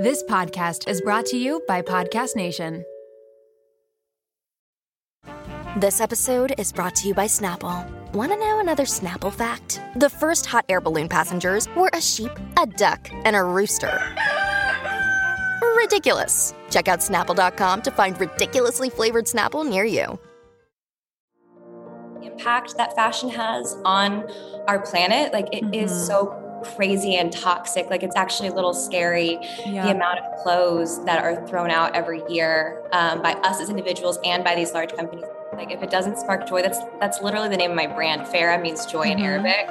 This podcast is brought to you by Podcast Nation. This episode is brought to you by Snapple. Want to know another Snapple fact? The first hot air balloon passengers were a sheep, a duck, and a rooster. Ridiculous. Check out snapple.com to find ridiculously flavored Snapple near you. The impact that fashion has on our planet like it is Mhm. so crazy and toxic like it's actually a little scary Yeah. the amount of clothes that are thrown out every year um, by us as individuals and by these large companies like if it doesn't spark joy that's that's literally the name of my brand Ferrah means joy in Mhm. arabic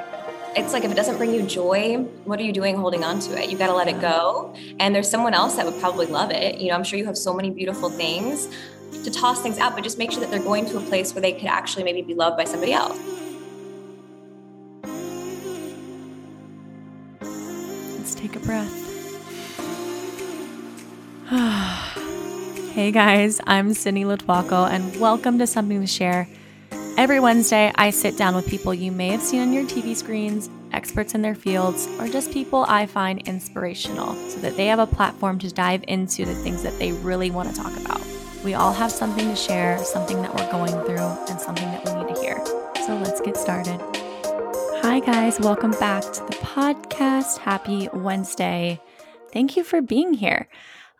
it's like if it doesn't bring you joy what are you doing holding on to it you got to let it go and there's someone else that would probably love it you know i'm sure you have so many beautiful things to toss things out, but just make sure that they're going to a place where they could actually maybe be loved by somebody else. Take a breath. hey guys, I'm Sydney Lotuaco, and welcome to Something to Share. Every Wednesday, I sit down with people you may have seen on your TV screens, experts in their fields, or just people I find inspirational so that they have a platform to dive into the things that they really want to talk about. We all have something to share, something that we're going through, and something that we need to hear. So let's get started. Hi, guys. Welcome back to the podcast. Happy Wednesday. Thank you for being here.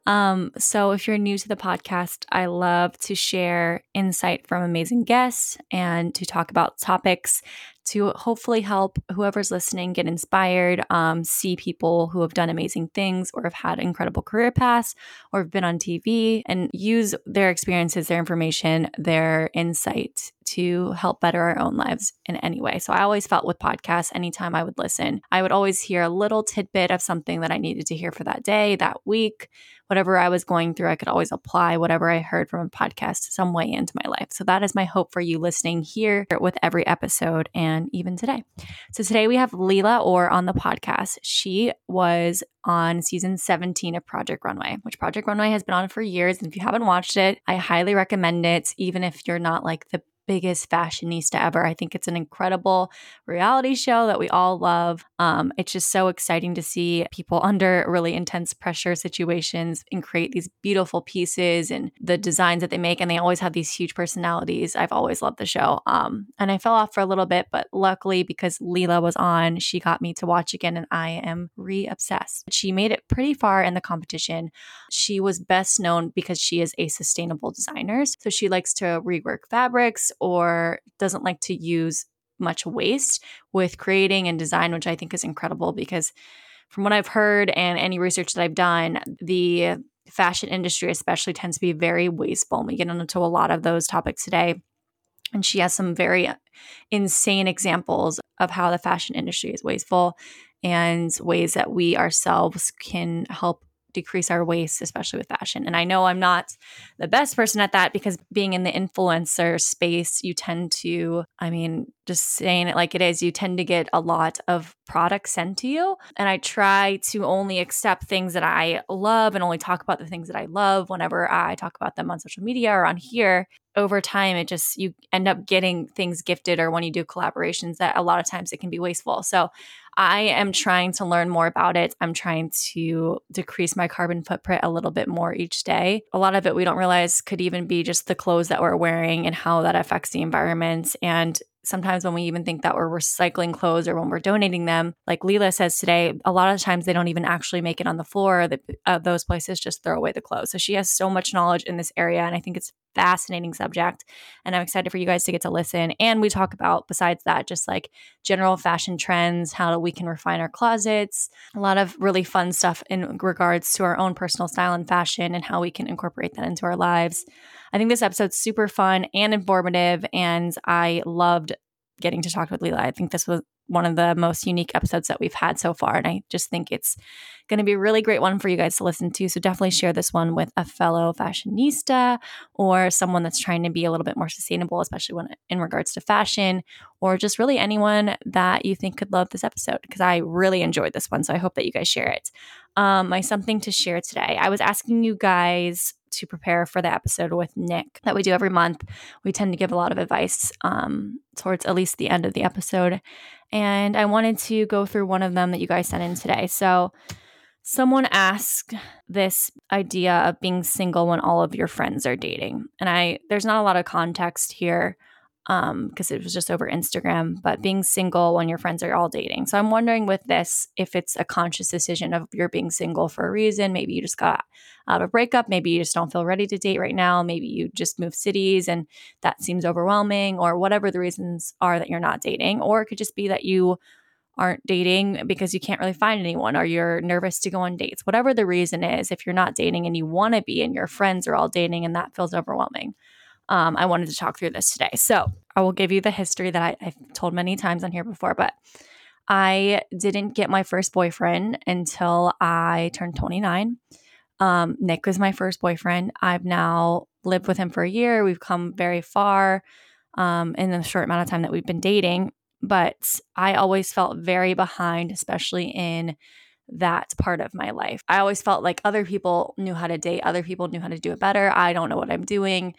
Um, so, if you're new to the podcast, I love to share insight from amazing guests and to talk about topics to hopefully help whoever's listening get inspired, um, see people who have done amazing things or have had incredible career paths or have been on TV and use their experiences, their information, their insight to help better our own lives in any way. So I always felt with podcasts, anytime I would listen, I would always hear a little tidbit of something that I needed to hear for that day, that week, whatever I was going through. I could always apply whatever I heard from a podcast some way into my life. So that is my hope for you listening here with every episode and even today. So today we have Lela Orr on the podcast. She was on season 17 of Project Runway, which Project Runway has been on for years. And if you haven't watched it, I highly recommend it, even if you're not like the biggest fashionista ever. I think it's an incredible reality show that we all love. Um, it's just so exciting to see people under really intense pressure situations and create these beautiful pieces and the designs that they make. And they always have these huge personalities. I've always loved the show. Um, and I fell off for a little bit, but luckily because Lela was on, she got me to watch again, and I am re obsessed. She made it pretty far in the competition. She was best known because she is a sustainable designer. So she likes to rework fabrics or doesn't like to use much waste with creating and design, which I think is incredible because from what I've heard and any research that I've done, the fashion industry especially tends to be very wasteful. And we get into a lot of those topics today. And she has some very insane examples of how the fashion industry is wasteful and ways that we ourselves can help decrease our waste, especially with fashion. And I know I'm not the best person at that because being in the influencer space, you tend to, I mean, just saying it like it is, you tend to get a lot of products sent to you. And I try to only accept things that I love and only talk about the things that I love whenever I talk about them on social media or on here. Over time, it just, you end up getting things gifted, or when you do collaborations, that a lot of times it can be wasteful. So I am trying to learn more about it. I'm trying to decrease my carbon footprint a little bit more each day. A lot of it we don't realize could even be just the clothes that we're wearing and how that affects the environment. And sometimes when we even think that we're recycling clothes or when we're donating them, like Lela says today, a lot of times they don't even actually make it on the floor. Uh, those places just throw away the clothes. So she has so much knowledge in this area. And I think it's fascinating subject and i'm excited for you guys to get to listen and we talk about besides that just like general fashion trends how we can refine our closets a lot of really fun stuff in regards to our own personal style and fashion and how we can incorporate that into our lives i think this episode's super fun and informative and i loved getting to talk with Lela i think this was one of the most unique episodes that we've had so far and i just think it's going to be a really great one for you guys to listen to so definitely share this one with a fellow fashionista or someone that's trying to be a little bit more sustainable, especially when in regards to fashion, or just really anyone that you think could love this episode because I really enjoyed this one. So I hope that you guys share it. Um, my something to share today. I was asking you guys to prepare for the episode with Nick that we do every month. We tend to give a lot of advice um, towards at least the end of the episode. And I wanted to go through one of them that you guys sent in today. So, Someone asked this idea of being single when all of your friends are dating. And I there's not a lot of context here um because it was just over Instagram, but being single when your friends are all dating. So I'm wondering with this if it's a conscious decision of you're being single for a reason, maybe you just got out of a breakup, maybe you just don't feel ready to date right now, maybe you just moved cities and that seems overwhelming or whatever the reasons are that you're not dating, or it could just be that you aren't dating because you can't really find anyone or you're nervous to go on dates. Whatever the reason is, if you're not dating and you want to be and your friends are all dating and that feels overwhelming um, I wanted to talk through this today. So I will give you the history that I, I've told many times on here before, but I didn't get my first boyfriend until I turned 29. Um, Nick was my first boyfriend. I've now lived with him for a year. We've come very far um, in the short amount of time that we've been dating. But I always felt very behind, especially in that part of my life. I always felt like other people knew how to date, other people knew how to do it better. I don't know what I'm doing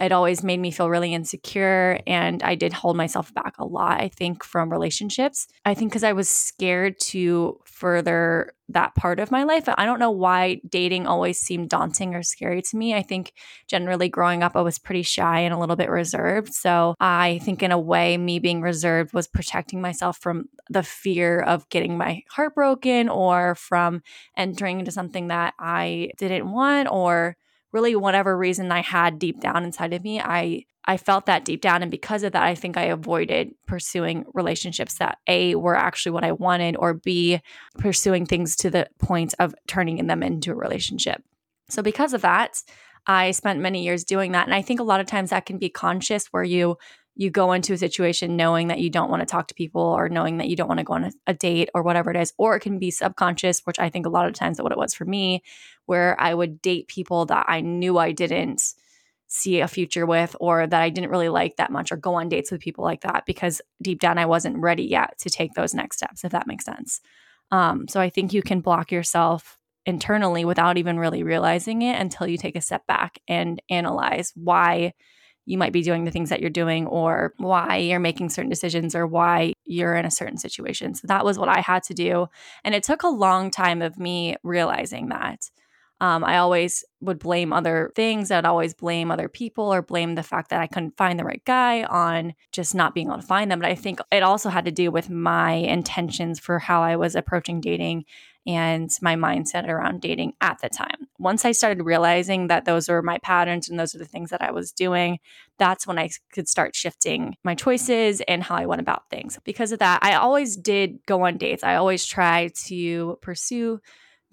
it always made me feel really insecure and I did hold myself back a lot, I think, from relationships. I think because I was scared to further that part of my life. I don't know why dating always seemed daunting or scary to me. I think generally growing up, I was pretty shy and a little bit reserved. So I think, in a way, me being reserved was protecting myself from the fear of getting my heart broken or from entering into something that I didn't want or really whatever reason I had deep down inside of me, I I felt that deep down and because of that I think I avoided pursuing relationships that A were actually what I wanted or B pursuing things to the point of turning them into a relationship. So because of that, I spent many years doing that and I think a lot of times that can be conscious where you you go into a situation knowing that you don't want to talk to people or knowing that you don't want to go on a, a, date or whatever it is or it can be subconscious which i think a lot of times that what it was for me where i would date people that i knew i didn't see a future with or that i didn't really like that much or go on dates with people like that because deep down i wasn't ready yet to take those next steps if that makes sense. Um, so i think you can block yourself internally without even really realizing it until you take a step back and analyze why you might be doing the things that you're doing or why you're making certain decisions or why you're in a certain situation. So that was what I had to do. And it took a long time of me realizing that. Um, I always would blame other things. I'd always blame other people or blame the fact that I couldn't find the right guy on just not being able to find them. But I think it also had to do with my intentions for how I was approaching dating and my mindset around dating at the time. Once I started realizing that those were my patterns and those are the things that I was doing, that's when I could start shifting my choices and how I went about things. Because of that, I always did go on dates. I always try to pursue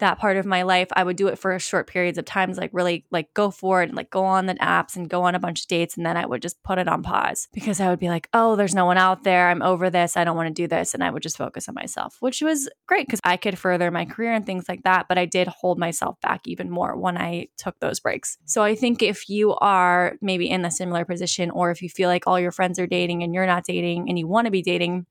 that part of my life, I would do it for short periods of times, like really like go for it and like go on the apps and go on a bunch of dates. And then I would just put it on pause because I would be like, oh, there's no one out there. I'm over this. I don't want to do this. And I would just focus on myself, which was great because I could further my career and things like that. But I did hold myself back even more when I took those breaks. So I think if you are maybe in a similar position or if you feel like all your friends are dating and you're not dating and you want to be dating,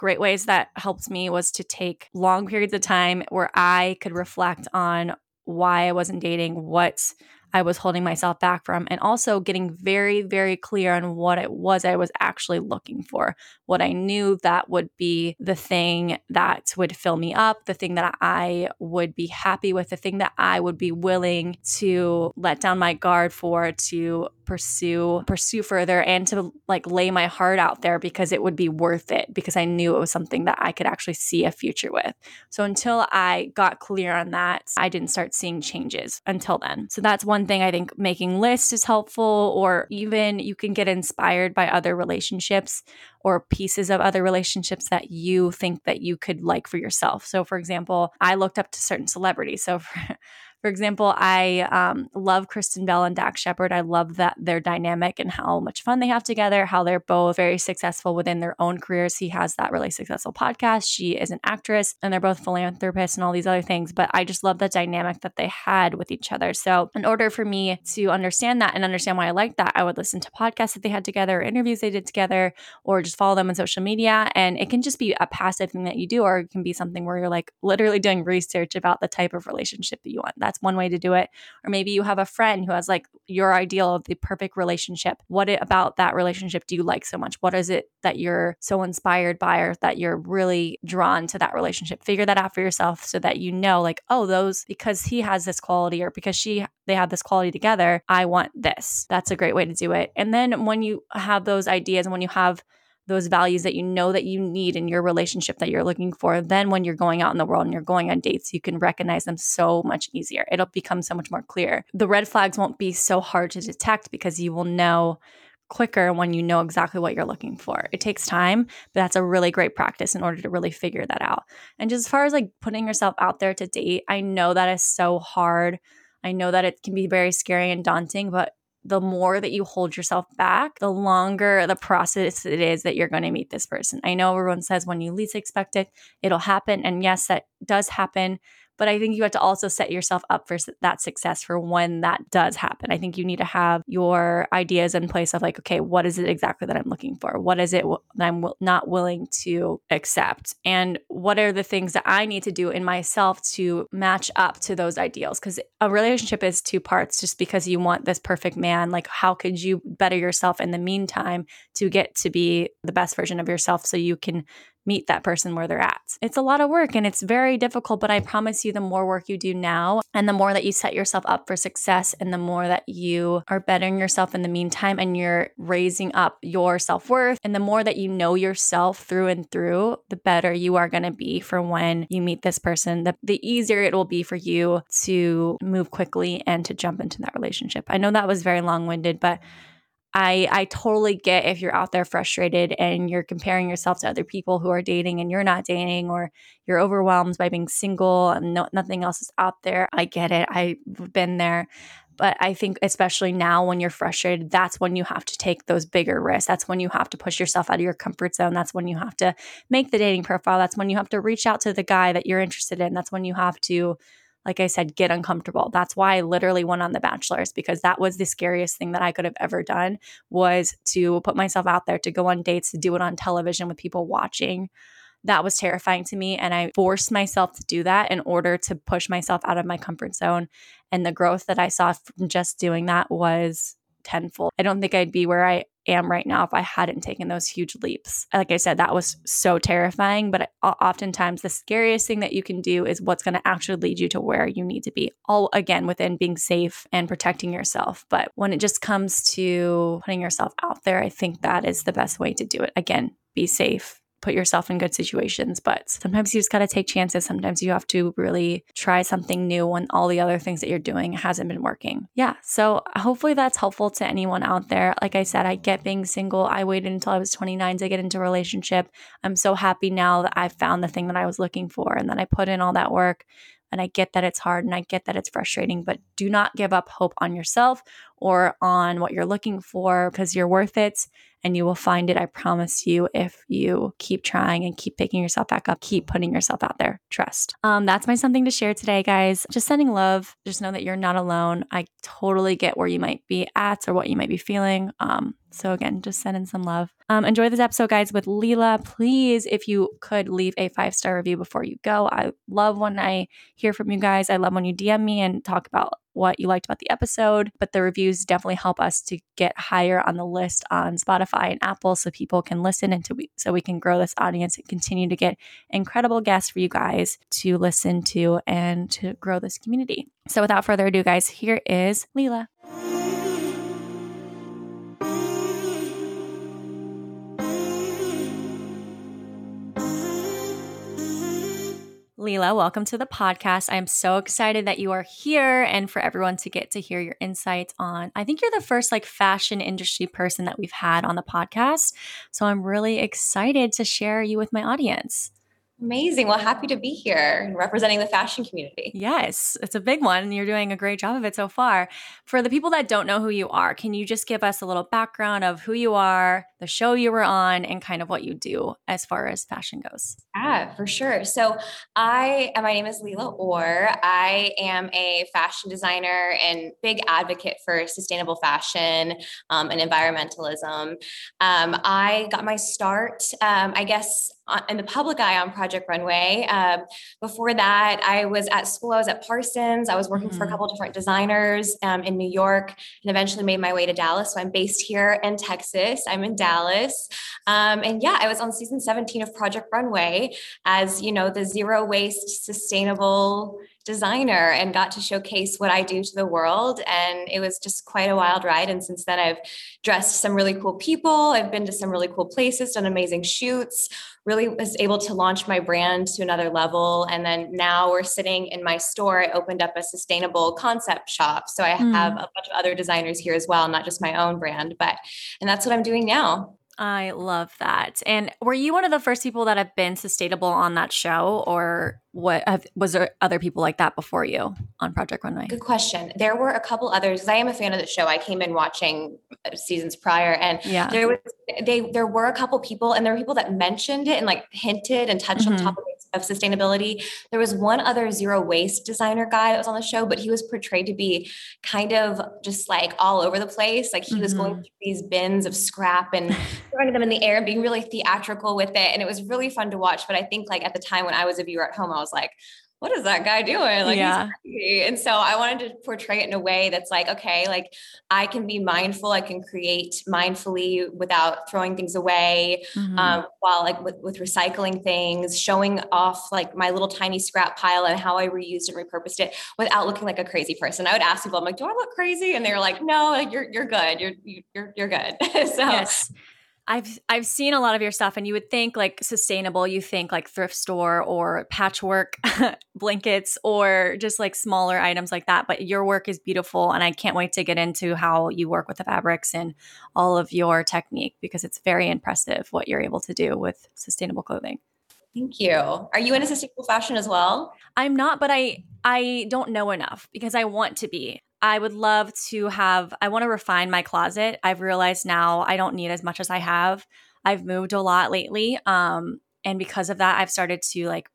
great ways that helped me was to take long periods of time where I could reflect on why I wasn't dating, what I was holding myself back from, and also getting very, very clear on what it was I was actually looking for, what I knew that would be the thing that would fill me up, the thing that I would be happy with, the thing that I would be willing to let down my guard for, to pursue pursue further and to like lay my heart out there because it would be worth it because I knew it was something that I could actually see a future with. So until I got clear on that, I didn't start seeing changes until then. So that's one thing I think making lists is helpful or even you can get inspired by other relationships or pieces of other relationships that you think that you could like for yourself. So for example, I looked up to certain celebrities. So for, for example, I um, love Kristen Bell and Dax Shepard. I love that their dynamic and how much fun they have together, how they're both very successful within their own careers. He has that really successful podcast. She is an actress, and they're both philanthropists and all these other things. But I just love the dynamic that they had with each other. So, in order for me to understand that and understand why I like that, I would listen to podcasts that they had together, interviews they did together, or just follow them on social media. And it can just be a passive thing that you do, or it can be something where you're like literally doing research about the type of relationship that you want. That's one way to do it. Or maybe you have a friend who has like your ideal of the perfect relationship. What it, about that relationship do you like so much? What is it that you're so inspired by or that you're really drawn to that relationship? Figure that out for yourself so that you know, like, oh, those, because he has this quality or because she, they have this quality together, I want this. That's a great way to do it. And then when you have those ideas and when you have those values that you know that you need in your relationship that you're looking for, then when you're going out in the world and you're going on dates, you can recognize them so much easier. It'll become so much more clear. The red flags won't be so hard to detect because you will know quicker when you know exactly what you're looking for. It takes time, but that's a really great practice in order to really figure that out. And just as far as like putting yourself out there to date, I know that is so hard. I know that it can be very scary and daunting, but the more that you hold yourself back, the longer the process it is that you're going to meet this person. I know everyone says when you least expect it, it'll happen. And yes, that does happen. But I think you have to also set yourself up for that success for when that does happen. I think you need to have your ideas in place of like, okay, what is it exactly that I'm looking for? What is it that I'm not willing to accept? And what are the things that I need to do in myself to match up to those ideals? Because a relationship is two parts. Just because you want this perfect man, like, how could you better yourself in the meantime to get to be the best version of yourself so you can meet that person where they're at. It's a lot of work and it's very difficult, but I promise you the more work you do now and the more that you set yourself up for success and the more that you are bettering yourself in the meantime and you're raising up your self worth and the more that you know yourself through and through, the better you are going to be for when you meet this person, the, the easier it will be for you to move quickly and to jump into that relationship. I know that was very long winded, but I I totally get if you're out there frustrated and you're comparing yourself to other people who are dating and you're not dating or you're overwhelmed by being single and no, nothing else is out there. I get it. I've been there. But I think especially now when you're frustrated, that's when you have to take those bigger risks. That's when you have to push yourself out of your comfort zone. That's when you have to make the dating profile. That's when you have to reach out to the guy that you're interested in. That's when you have to like I said, get uncomfortable. That's why I literally went on The Bachelors because that was the scariest thing that I could have ever done was to put myself out there, to go on dates, to do it on television with people watching. That was terrifying to me. And I forced myself to do that in order to push myself out of my comfort zone. And the growth that I saw from just doing that was tenfold. I don't think I'd be where I am right now if I hadn't taken those huge leaps. Like I said, that was so terrifying, but oftentimes the scariest thing that you can do is what's going to actually lead you to where you need to be. All again within being safe and protecting yourself. But when it just comes to putting yourself out there, I think that is the best way to do it. Again, be safe, put yourself in good situations. But sometimes you just got to take chances. Sometimes you have to really try something new when all the other things that you're doing hasn't been working. Yeah. So hopefully that's helpful to anyone out there. Like I said, I get being single. I waited until I was 29 to get into a relationship. I'm so happy now that I found the thing that I was looking for and then I put in all that work. And I get that it's hard and I get that it's frustrating, but do not give up hope on yourself or on what you're looking for because you're worth it and you will find it. I promise you, if you keep trying and keep picking yourself back up, keep putting yourself out there. Trust. Um, that's my something to share today, guys. Just sending love. Just know that you're not alone. I totally get where you might be at or what you might be feeling. Um, so again, just send in some love. Um, enjoy this episode, guys, with Lela. Please, if you could leave a five star review before you go. I love when I hear from you guys. I love when you DM me and talk about what you liked about the episode. But the reviews definitely help us to get higher on the list on Spotify and Apple so people can listen and to we, so we can grow this audience and continue to get incredible guests for you guys to listen to and to grow this community. So without further ado, guys, here is Lela. Lela, welcome to the podcast. I'm so excited that you are here and for everyone to get to hear your insights on. I think you're the first like fashion industry person that we've had on the podcast. So I'm really excited to share you with my audience. Amazing. Well, happy to be here and representing the fashion community. Yes, it's a big one. You're doing a great job of it so far. For the people that don't know who you are, can you just give us a little background of who you are, the show you were on, and kind of what you do as far as fashion goes? Yeah, for sure. So, I my name is Lela Orr. I am a fashion designer and big advocate for sustainable fashion um, and environmentalism. Um, I got my start, um, I guess, in the public eye on Project Runway. Um, before that, I was at school. I was at Parsons. I was working mm-hmm. for a mm-hmm. couple different designers um, in New York, and eventually made my way to Dallas. So I'm based here in Texas. I'm in Dallas, um, and yeah, I was on season 17 of Project Runway as you know the zero waste, sustainable designer and got to showcase what I do to the world. And it was just quite a wild ride. And since then, I've dressed some really cool people. I've been to some really cool places, done amazing shoots, really was able to launch my brand to another level. And then now we're sitting in my store. I opened up a sustainable concept shop. So I mm. have a bunch of other designers here as well, not just my own brand, but, and that's what I'm doing now. I love that. And were you one of the first people that have been sustainable on that show, or what have, was there other people like that before you on Project Runway? Good question. There were a couple others. I am a fan of the show. I came in watching uh, seasons prior, and yeah. there was they there were a couple people, and there were people that mentioned it and like hinted and touched mm-hmm. on topics of sustainability. There was one other zero waste designer guy that was on the show, but he was portrayed to be kind of just like all over the place. Like he mm-hmm. was going mm-hmm. through these bins of scrap and throwing them in the air and being really theatrical with it. And it was really fun to watch. But I think like at the time when I was a viewer at home, I was like, what is that guy doing? Like, yeah. And so I wanted to portray it in a way that's like, okay, like I can be mindful, I can create mindfully without throwing things away, mm-hmm. um, while like with, with recycling things, showing off like my little tiny scrap pile and how I reused and repurposed it without looking like a crazy person. I would ask people, I'm like, do I look crazy? And they're like, no, you're, you're good. You're, you're, you're good. so yes. I've I've seen a lot of your stuff and you would think like sustainable, you think like thrift store or patchwork blankets or just like smaller items like that, but your work is beautiful and I can't wait to get into how you work with the fabrics and all of your technique because it's very impressive what you're able to do with sustainable clothing. Thank you. Are you into sustainable fashion as well? I'm not, but I I don't know enough because I want to be. I would love to have, I want to refine my closet. I've realized now I don't need as much as I have. I've moved a lot lately. Um, and because of that, I've started to like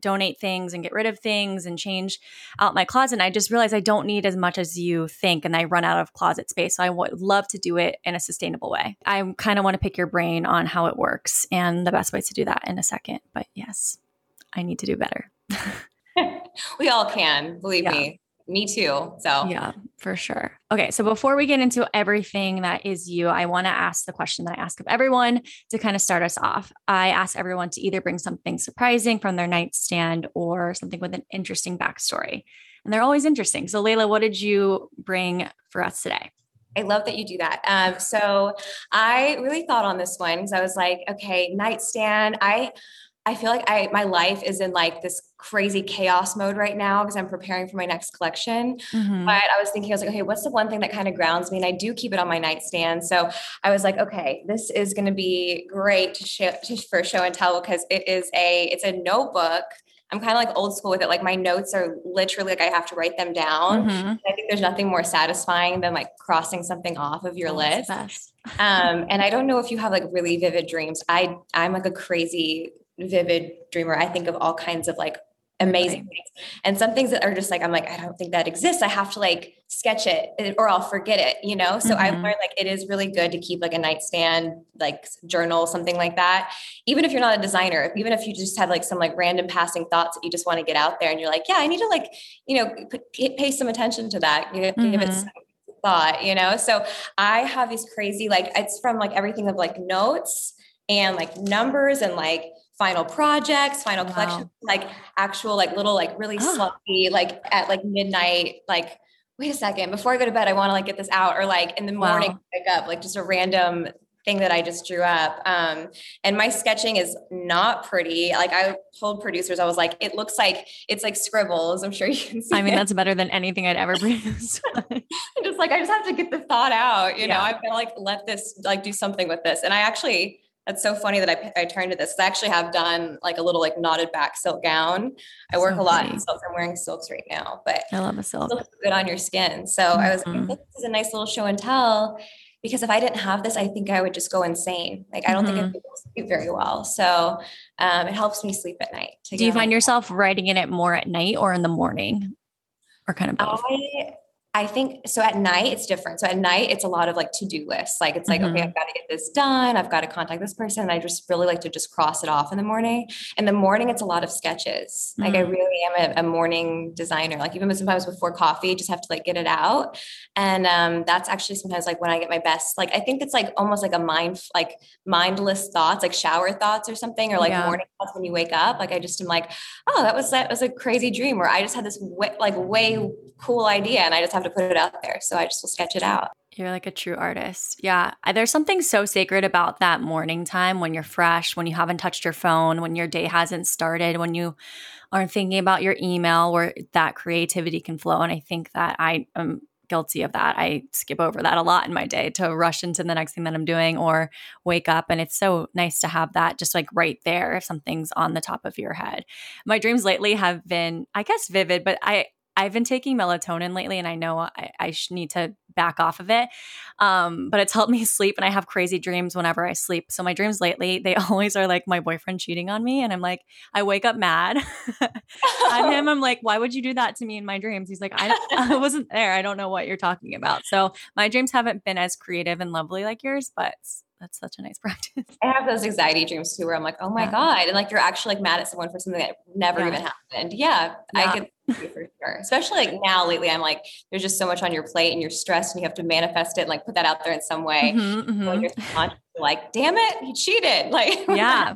donate things and get rid of things and change out my closet. And I just realized I don't need as much as you think, and I run out of closet space. So I would love to do it in a sustainable way. I kind of want to pick your brain on how it works and the best ways to do that in a second. But yes, I need to do better. we all can, believe yeah. me me too. So, yeah, for sure. Okay. So, before we get into everything that is you, I want to ask the question that I ask of everyone to kind of start us off. I ask everyone to either bring something surprising from their nightstand or something with an interesting backstory. And they're always interesting. So, Lela, what did you bring for us today? I love that you do that. Um, so I really thought on this one because I was like, okay, nightstand. I I feel like I my life is in like this crazy chaos mode right now because I'm preparing for my next collection. Mm-hmm. But I was thinking, I was like, okay, what's the one thing that kind of grounds me? And I do keep it on my nightstand. So I was like, okay, this is going to be great to show to, for show and tell because it is a it's a notebook. I'm kind of like old school with it. Like my notes are literally like I have to write them down. Mm-hmm. I think there's nothing more satisfying than like crossing something off of your That's list. um, and I don't know if you have like really vivid dreams. I I'm like a crazy vivid dreamer. I think of all kinds of like amazing things and some things that are just like i'm like i don't think that exists i have to like sketch it or i'll forget it you know so mm-hmm. i've learned like it is really good to keep like a nightstand like journal something like that even if you're not a designer even if you just have like some like random passing thoughts that you just want to get out there and you're like yeah i need to like you know pay some attention to that you know, mm-hmm. give it mm-hmm. some thought you know so i have these crazy like it's from like everything of like notes and like numbers and like final projects, final wow. collections, like actual, like little, like really oh. sloppy, like at like midnight, like, wait a second, before I go to bed, I want to like get this out, or like in the morning, wow. wake up, like just a random thing that I just drew up. Um, and my sketching is not pretty. Like I told producers, I was like, it looks like it's like scribbles. I'm sure you can see. I mean, it. that's better than anything I'd ever produced. just like I just have to get the thought out. You yeah. know, I've got to like let this like do something with this. And I actually that's so funny that I, I turned to this. I actually have done like a little like knotted back silk gown. I work so a lot in silks. I'm wearing silks right now, but I love a silk. looks good on your skin. So mm-hmm. I was like, mm-hmm. this is a nice little show and tell because if I didn't have this, I think I would just go insane. Like I don't mm-hmm. think I would sleep very well. So um, it helps me sleep at night. Do you find yourself writing in it more at night or in the morning, or kind of both? I I think so at night it's different. So at night it's a lot of like to-do lists. Like it's like, mm-hmm. okay, I've got to get this done. I've got to contact this person. And I just really like to just cross it off in the morning. In the morning, it's a lot of sketches. Mm-hmm. Like I mm. really am a, a, morning designer. Like even sometimes before coffee, just have to like get it out. And um, that's actually sometimes like when I get my best, like I think it's like almost like a mind, like mindless thoughts, like shower thoughts or something, or like yeah. morning thoughts when you wake up. Like I just am like, oh, that was that was a crazy dream where I just had this way, like way cool idea and I just have to put it out there. So I just will sketch it out. You're like a true artist. Yeah. There's something so sacred about that morning time when you're fresh, when you haven't touched your phone, when your day hasn't started, when you aren't thinking about your email, where that creativity can flow. And I think that I am guilty of that. I skip over that a lot in my day to rush into the next thing that I'm doing or wake up. And it's so nice to have that just like right there if something's on the top of your head. My dreams lately have been, I guess, vivid, but I, I've been taking melatonin lately, and I know I, I need to back off of it. Um, but it's helped me sleep, and I have crazy dreams whenever I sleep. So my dreams lately, they always are like my boyfriend cheating on me, and I'm like, I wake up mad at him. I'm like, why would you do that to me in my dreams? He's like, I, I wasn't there. I don't know what you're talking about. So my dreams haven't been as creative and lovely like yours, but that's such a nice practice. I have those anxiety dreams too, where I'm like, oh my yeah. God. And like you're actually like mad at someone for something that never yeah. even happened. Yeah, yeah. I get for sure. Especially like now lately, I'm like, there's just so much on your plate and you're stressed and you have to manifest it and like put that out there in some way. Mm-hmm, mm-hmm. You're like, damn it, he cheated. Like, yeah.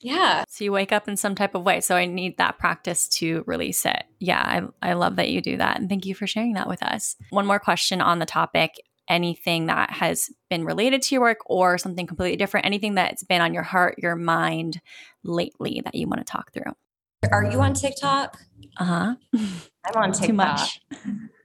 Yeah. So you wake up in some type of way. So I need that practice to release it. Yeah, I, I love that you do that. And thank you for sharing that with us. One more question on the topic anything that has been related to your work or something completely different, anything that's been on your heart, your mind lately that you want to talk through. Are you on TikTok? Uh huh. I'm on TikTok. Too much.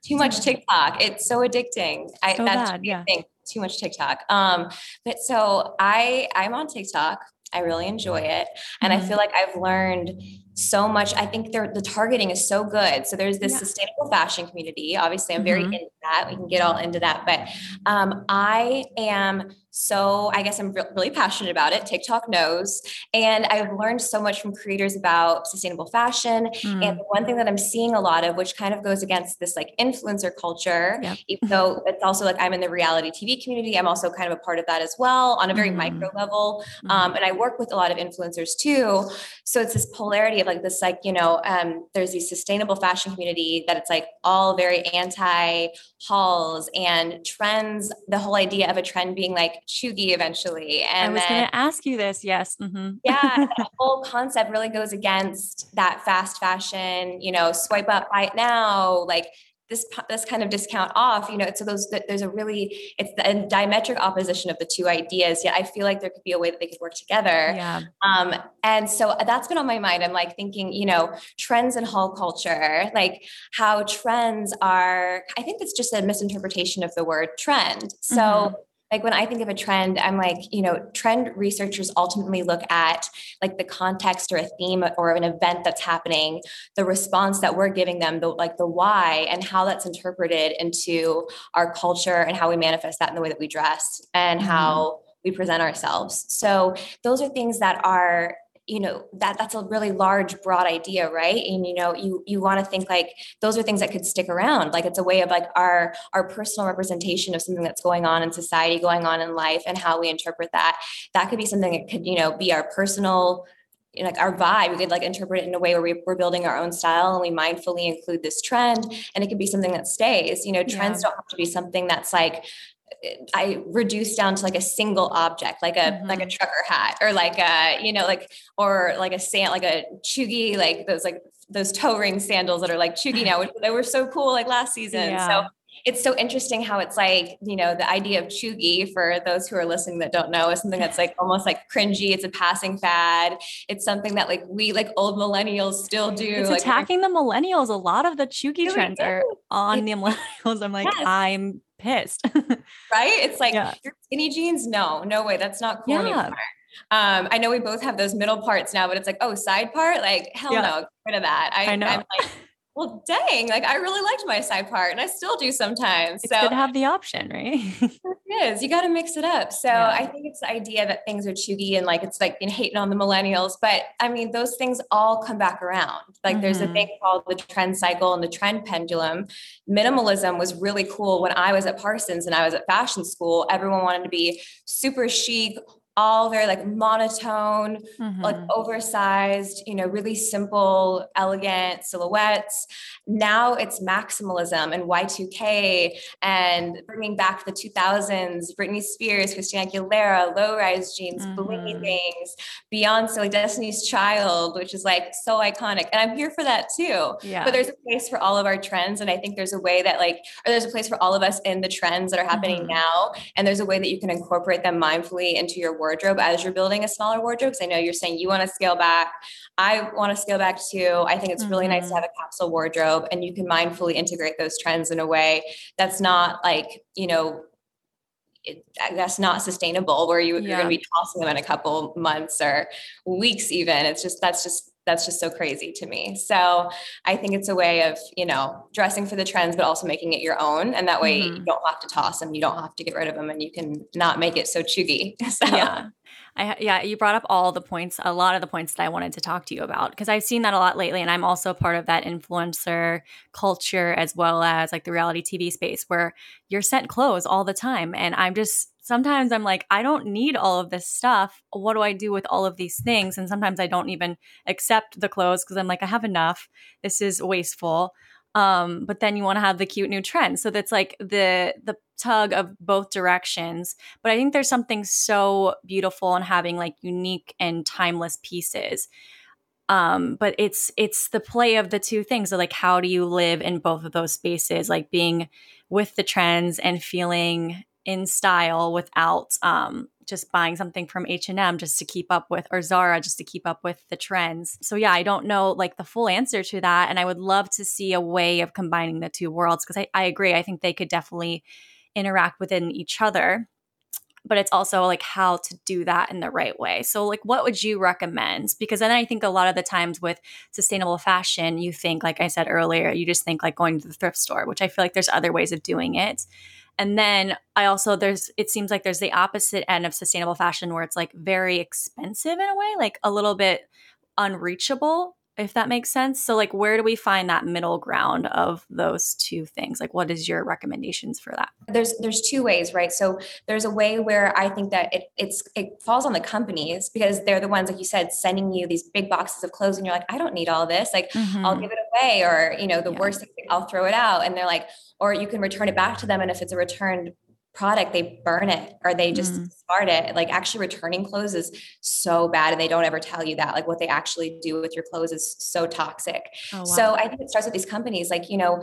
Too much TikTok. It's so addicting. I, so that's bad, yeah. Thing. Too much TikTok. Um, but so I I'm on TikTok. I really enjoy it, and mm-hmm. I feel like I've learned so much. I think the targeting is so good. So there's this yeah. sustainable fashion community. Obviously, I'm very mm-hmm. into that. We can get all into that, but um, I am so I guess I'm re- really passionate about it. TikTok knows. And I've learned so much from creators about sustainable fashion. Mm. And the one thing that I'm seeing a lot of, which kind of goes against this like influencer culture, yep. even though it's also like I'm in the reality TV community, I'm also kind of a part of that as well on a very mm. micro level. Mm. Um, and I work with a lot of influencers too. So it's this polarity of like this, like, you know, um, there's these sustainable fashion community that it's like all very anti hauls and trends, the whole idea of a trend being like, cheugy eventually. And I was going to ask you this. Yes. Mm-hmm. yeah. the whole concept really goes against that fast fashion, you know, swipe up, buy it now, like this this kind of discount off you know so those there's a really it's the diametric opposition of the two ideas yet i feel like there could be a way that they could work together. Yeah. Um and so that's been on my mind. I'm like thinking you know trends in haul culture like how trends are i think it's just a misinterpretation of the word trend. So mm-hmm like when I think of a trend, I'm like, you know, trend researchers ultimately look at like the context or a theme or an event that's happening, the response that we're giving them, the like the why and how that's interpreted into our culture and how we manifest that in the way that we dress and mm-hmm. how we present ourselves. So those are things that are you know that that's a really large broad idea right? And you know you you want to think like those are things that could stick around. Like it's a way of like our our personal representation of something that's going on in society going on in life and how we interpret that. That could be something that could you know be our personal like our vibe. We could like interpret it in a way where we, are building our own style and we mindfully include this trend and it could be something that stays. You know trends yeah. don't have to be something that's like I reduce down to like a single object, like a mm-hmm. like a trucker hat, or like a you know like or like a sand like a cheugy like those like those toe ring sandals that are like cheugy now, which they were so cool like last season. Yeah. So it's so interesting how it's like you know the idea of cheugy for those who are listening that don't know is something that's like almost like cringy. It's a passing fad. It's something that like we like old millennials still do. It's like, attacking the millennials. A lot of the cheugy trends are on it, the millennials. I'm like, yes. I'm pissed. right? It's like yeah. your skinny jeans. No, no way. That's not cool yeah. anymore. Um, I know we both have those middle parts now, but it's like, oh, side part, like hell yeah. no, get rid of that. I, I know. I'm like, well, dang, like I really liked my side part and I still do sometimes. It's so good to have the option, right? it is. You got to mix it up. So yeah. I think it's the idea that things are cheugy and like it's like know, hating on the millennials. But I mean, those things all come back around. Like mm-hmm. there's a thing called the trend cycle and the trend pendulum. Minimalism was really cool when I was at Parsons and I was at fashion school. Everyone wanted to be super chic, all very like monotone, mm-hmm. like oversized, you know, really simple, elegant silhouettes. Now it's maximalism and Y2K and bringing back the 2000s, Britney Spears, Christina Aguilera, low rise jeans, mm-hmm. blingy things, Beyonce, like Destiny's Child, which is like so iconic. And I'm here for that too. Yeah. But there's a place for all of our trends. And I think there's a way that like, or there's a place for all of us in the trends that are happening mm-hmm. now. And there's a way that you can incorporate them mindfully into your wardrobe as you're building a smaller wardrobe. Because I know you're saying you want to scale back. I want to scale back too. I think it's mm-hmm. really nice to mm-hmm. have a capsule wardrobe and you can mindfully integrate those trends in a way that's not like, you know, it, that's not sustainable where you, yeah. you're going to be tossing them in a couple months or weeks even it's just that's just that's just so crazy to me so i think it's a way of you know dressing for the trends but also making it your own and that way mm-hmm. you don't have to toss them you don't have to get rid of them and you can not make it so cheugy so yeah I, yeah, you brought up all the points, a lot of the points that I wanted to talk to you about because I've seen that a lot lately. And I'm also part of that influencer culture as well as like the reality TV space where you're sent clothes all the time. And I'm just, sometimes I'm like, I don't need all of this stuff. What do I do with all of these things? And sometimes I don't even accept the clothes because I'm like, I have enough. This is wasteful. Um, but then you want to have the cute new trend. So that's like the the tug of both directions. But I think there's something so beautiful in having like unique and timeless pieces. Um, but it's it's the play of the two things. So like how do you live in both of those spaces, like being with the trends and feeling in style without um just buying something from H&M just to keep up with or Zara just to keep up with the trends. So yeah, I don't know like the full answer to that and I would love to see a way of combining the two worlds because I, I agree. I think they could definitely interact within each other. But it's also like how to do that in the right way. So, like, what would you recommend? Because then I think a lot of the times with sustainable fashion, you think, like I said earlier, you just think like going to the thrift store, which I feel like there's other ways of doing it. And then I also there's it seems like there's the opposite end of sustainable fashion where it's like very expensive in a way, like a little bit unreachable if that makes sense. So like where do we find that middle ground of those two things? Like what is your recommendations for that? There's there's two ways, right? So there's a way where I think that it it's it falls on the companies because they're the ones like you said sending you these big boxes of clothes and you're like I don't need all this. Like mm-hmm. I'll give it away or you know the yeah. worst thing I'll throw it out and they're like or you can return it back to them and if it's a returned product they burn it or they just mm. discard it like actually returning clothes is so bad and they don't ever tell you that like what they actually do with your clothes is so toxic oh, wow. so i think it starts with these companies like you know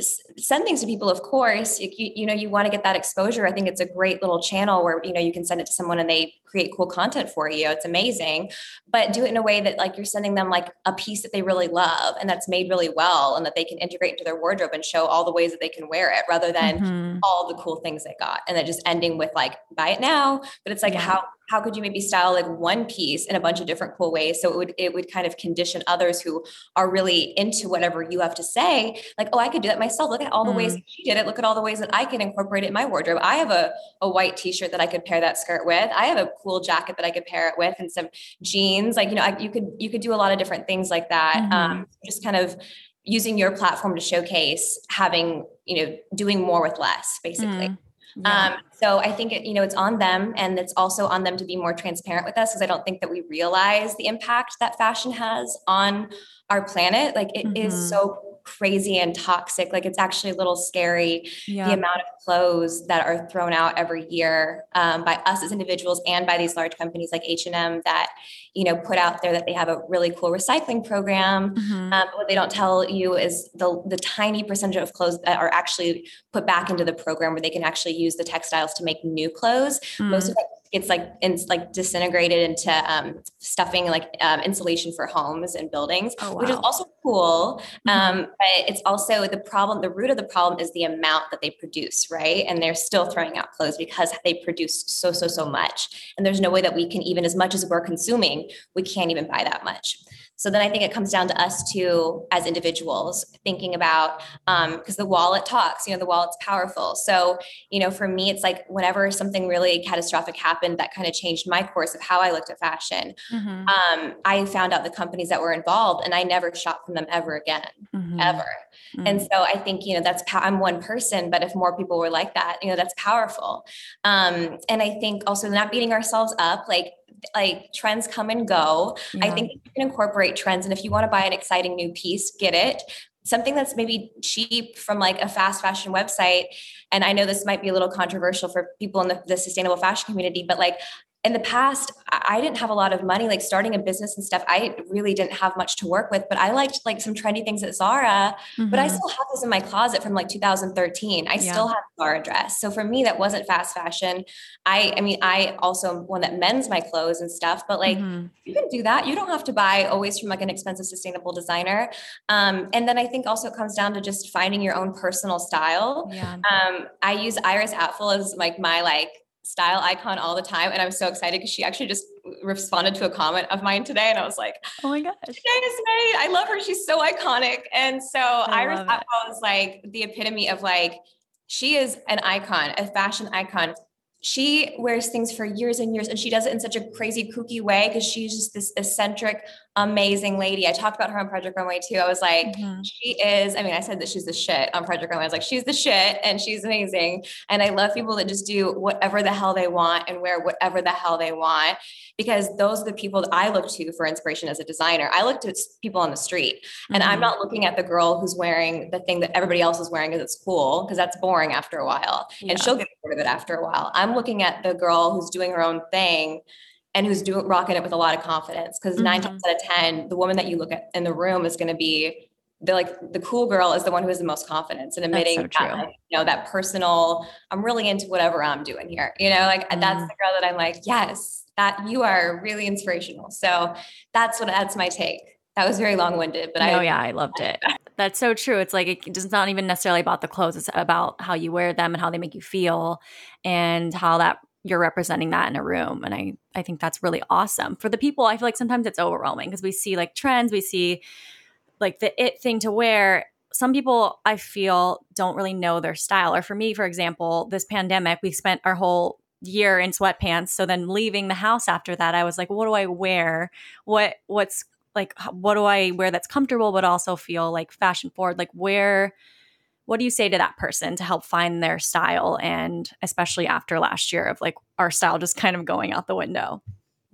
send things to people of course. You, you know you want to get that exposure. I think it's a great little channel where you know you can send it to someone and they create cool content for you. It's amazing. But do it in a way that like you're sending them like a piece that they really love and that's made really well and that they can integrate into their wardrobe and show all the ways that they can wear it rather than mm-hmm. all the cool things they got and then just ending with like buy it now. But it's like yeah. how how could you maybe style like one piece in a bunch of different cool ways? So it would it would kind of condition others who are really into whatever you have to say like oh i could do that myself. Look at all the mm. ways she did it. Look at all the ways that i can incorporate it in my wardrobe. I have a, a white t-shirt that i could pair that skirt with. I have a cool jacket that i could pair it with and some jeans. Like you know I, you could you could do a lot of different things like that mm-hmm. um, just kind of using your platform to showcase having you know doing more with less basically. Mm. Yeah. Um, so I think it, you know it's on them, and it's also on them to be more transparent with us because I don't think that we realize the impact that fashion has on our planet. Like it mm-hmm. is so crazy and toxic. Like it's actually a little scary yeah. the amount of clothes that are thrown out every year um, by us as individuals and by these large companies like H and M that you know put out there that they have a really cool recycling program. Mm-hmm. Um, what they don't tell you is the the tiny percentage of clothes that are actually put back into the program where they can actually use the textiles to make new clothes. Mm-hmm. Most of it it's like it's like disintegrated into um, stuffing like um, insulation for homes and buildings, oh, wow. which is also cool. Mm-hmm. Um, but it's also the problem. The root of the problem is the amount that they produce, right? And they're still throwing out clothes because they produce so so so much, and there's no way that we can even as much as we're consuming, we can't even buy that much. So then I think it comes down to us too, as individuals, thinking about because um, the wallet talks, you know, the wallet's powerful. So, you know, for me, it's like whenever something really catastrophic happened that kind of changed my course of how I looked at fashion, mm-hmm. um, I found out the companies that were involved and I never shop from them ever again, mm-hmm. ever. Mm-hmm. And so I think, you know, that's, I'm one person, but if more people were like that, you know, that's powerful. Um, and I think also not beating ourselves up, like, like trends come and go. Yeah. I think you can incorporate trends. And if you want to buy an exciting new piece, get it. Something that's maybe cheap from like a fast fashion website. And I know this might be a little controversial for people in the, the sustainable fashion community, but like in the past i didn't have a lot of money like starting a business and stuff i really didn't have much to work with but i liked like some trendy things at zara mm-hmm. but i mm-hmm. still have those in my closet from like 2013 i yeah. still have zara dress so for me that wasn't fast fashion i i mean i also am one that mends my clothes and stuff but like mm-hmm. you can do that you don't have to buy always from like an expensive sustainable designer um, and then i think also it comes down to just finding your own personal style yeah. um, i use iris apfel as like my like style icon all the time. And I'm so excited because she actually just responded to a comment of mine today. And I was like, oh my gosh. Today is May. I love her. She's so iconic. And so I Iris Apfel is like the epitome of like, she is an icon, a fashion icon she wears things for years and years and she does it in such a crazy kooky way because she's just this eccentric amazing lady i talked about her on project runway too i was like mm-hmm. she is i mean i said that she's the shit on project runway i was like she's the shit and she's amazing and i love people that just do whatever the hell they want and wear whatever the hell they want because those are the people that I look to for inspiration as a designer. I look to people on the street and mm-hmm. I'm not looking at the girl who's wearing the thing that everybody else is wearing because it's cool, because that's boring after a while. Yeah. And she'll get bored of it after a while. I'm looking at the girl who's doing her own thing and who's doing rocking it with a lot of confidence. Because mm-hmm. nine times out of 10, the woman that you look at in the room is going to be the like the cool girl is the one who has the most confidence and admitting so that, like, you know that personal i'm really into whatever i'm doing here you know like mm. that's the girl that i'm like yes that you are really inspirational. So that's what that's my take. That was very long winded, but I Oh yeah, I loved it. That's so true. It's like it's not even necessarily about the clothes; it's about how you wear them and how they make you feel, and how that you're representing that in a room. And I I think that's really awesome for the people. I feel like sometimes it's overwhelming because we see like trends, we see like the it thing to wear. Some people I feel don't really know their style. Or for me, for example, this pandemic, we spent our whole year in sweatpants. So then leaving the house after that, I was like, what do I wear? What what's like what do I wear that's comfortable but also feel like fashion forward? Like where what do you say to that person to help find their style and especially after last year of like our style just kind of going out the window?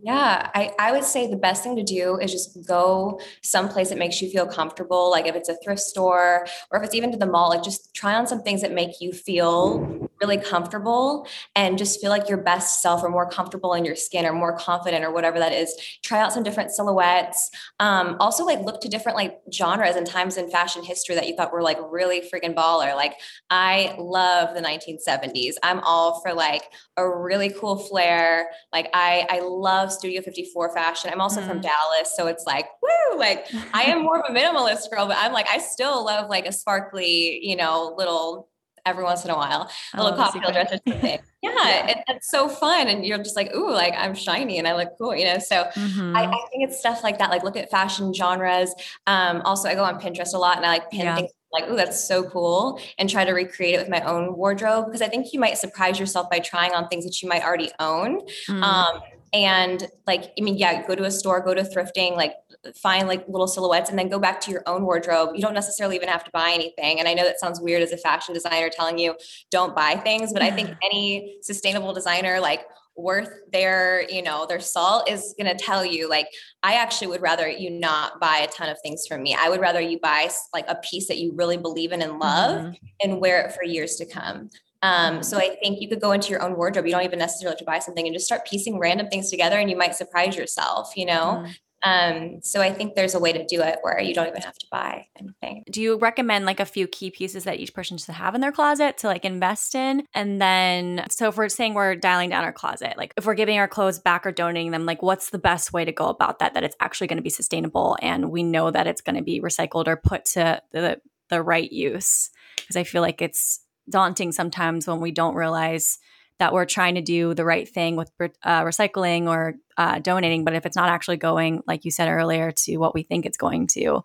Yeah, I, I would say the best thing to do is just go someplace that makes you feel comfortable. Like if it's a thrift store or if it's even to the mall, like just try on some things that make you feel really comfortable and just feel like your best self or more comfortable in your skin or more confident or whatever that is. Try out some different silhouettes. Um, also, like look to different like genres and times in fashion history that you thought were like really freaking baller. Like I love the 1970s. I'm all for like a really cool flare. Like I I love Studio 54 fashion. I'm also mm. from Dallas, so it's like woo. Like I am more of a minimalist girl, but I'm like I still love like a sparkly, you know, little every once in a while, a little cocktail dress or something. Yeah, yeah. It, it's so fun. And you're just like, ooh, like I'm shiny and I look cool, you know? So mm-hmm. I, I, think it's stuff like that. Like look at fashion genres. Um, also I go on Pinterest a lot and I like pin yeah. things like, oh, that's so cool, and try to recreate it with my own wardrobe because I think you might surprise yourself by trying on things that you might already own. Mm. Um, and like, I mean, yeah, go to a store, go to thrifting, like find like little silhouettes and then go back to your own wardrobe. You don't necessarily even have to buy anything. And I know that sounds weird as a fashion designer telling you don't buy things, but I think any sustainable designer like worth their you know their salt is going to tell you like i actually would rather you not buy a ton of things from me i would rather you buy like a piece that you really believe in and love mm-hmm. and wear it for years to come um, so I think you could go into your own wardrobe. You don't even necessarily have to buy something and just start piecing random things together and you might surprise yourself, you know? Mm. Um, so I think there's a way to do it where you don't even have to buy anything. Do you recommend like a few key pieces that each person should have in their closet to like invest in? And then, so if we're saying we're dialing down our closet, like if we're giving our clothes back or donating them, like what's the best way to go about that? That it's actually going to be sustainable and we know that it's going to be recycled or put to the the right use. Because I feel like it's daunting sometimes when we don't realize that we're trying to do the right thing with uh, recycling or uh, donating, but if it's not actually going, like you said earlier, to what we think it's going to,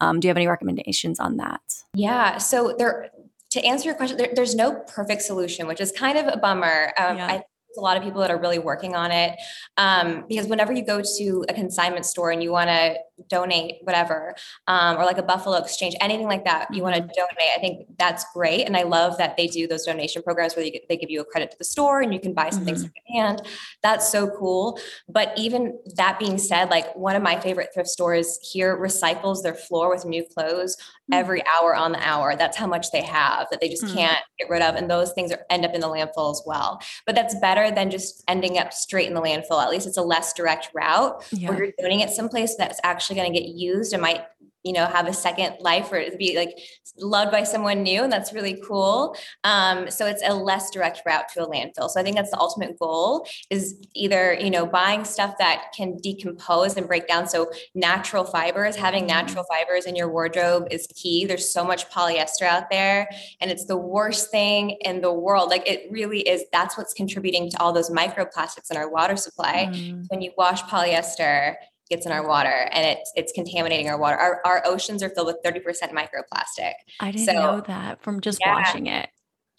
um, do you have any recommendations on that? Yeah. So there, to answer your question, there, there's no perfect solution, which is kind of a bummer. Um, yeah. I a lot of people that are really working on it um, because whenever you go to a consignment store and you want to donate whatever um, or like a buffalo exchange anything like that you want to mm-hmm. donate i think that's great and i love that they do those donation programs where get, they give you a credit to the store and you can buy some mm-hmm. things secondhand that's so cool but even that being said like one of my favorite thrift stores here recycles their floor with new clothes mm-hmm. every hour on the hour that's how much they have that they just mm-hmm. can't get rid of and those things are, end up in the landfill as well but that's better than just ending up straight in the landfill at least it's a less direct route yeah. where you're doing it someplace that's actually actually going to get used and might you know have a second life or it'd be like loved by someone new and that's really cool. Um, so it's a less direct route to a landfill. So i think that's the ultimate goal is either you know buying stuff that can decompose and break down. So natural fibers having mm-hmm. natural fibers in your wardrobe is key. There's so much polyester out there and it's the worst thing in the world. Like it really is that's what's contributing to all those microplastics in our water supply. Mm. when you wash polyester gets in our water and it's it's contaminating our water. Our, our oceans are filled with 30% microplastic. I didn't so, know that from just yeah, washing it.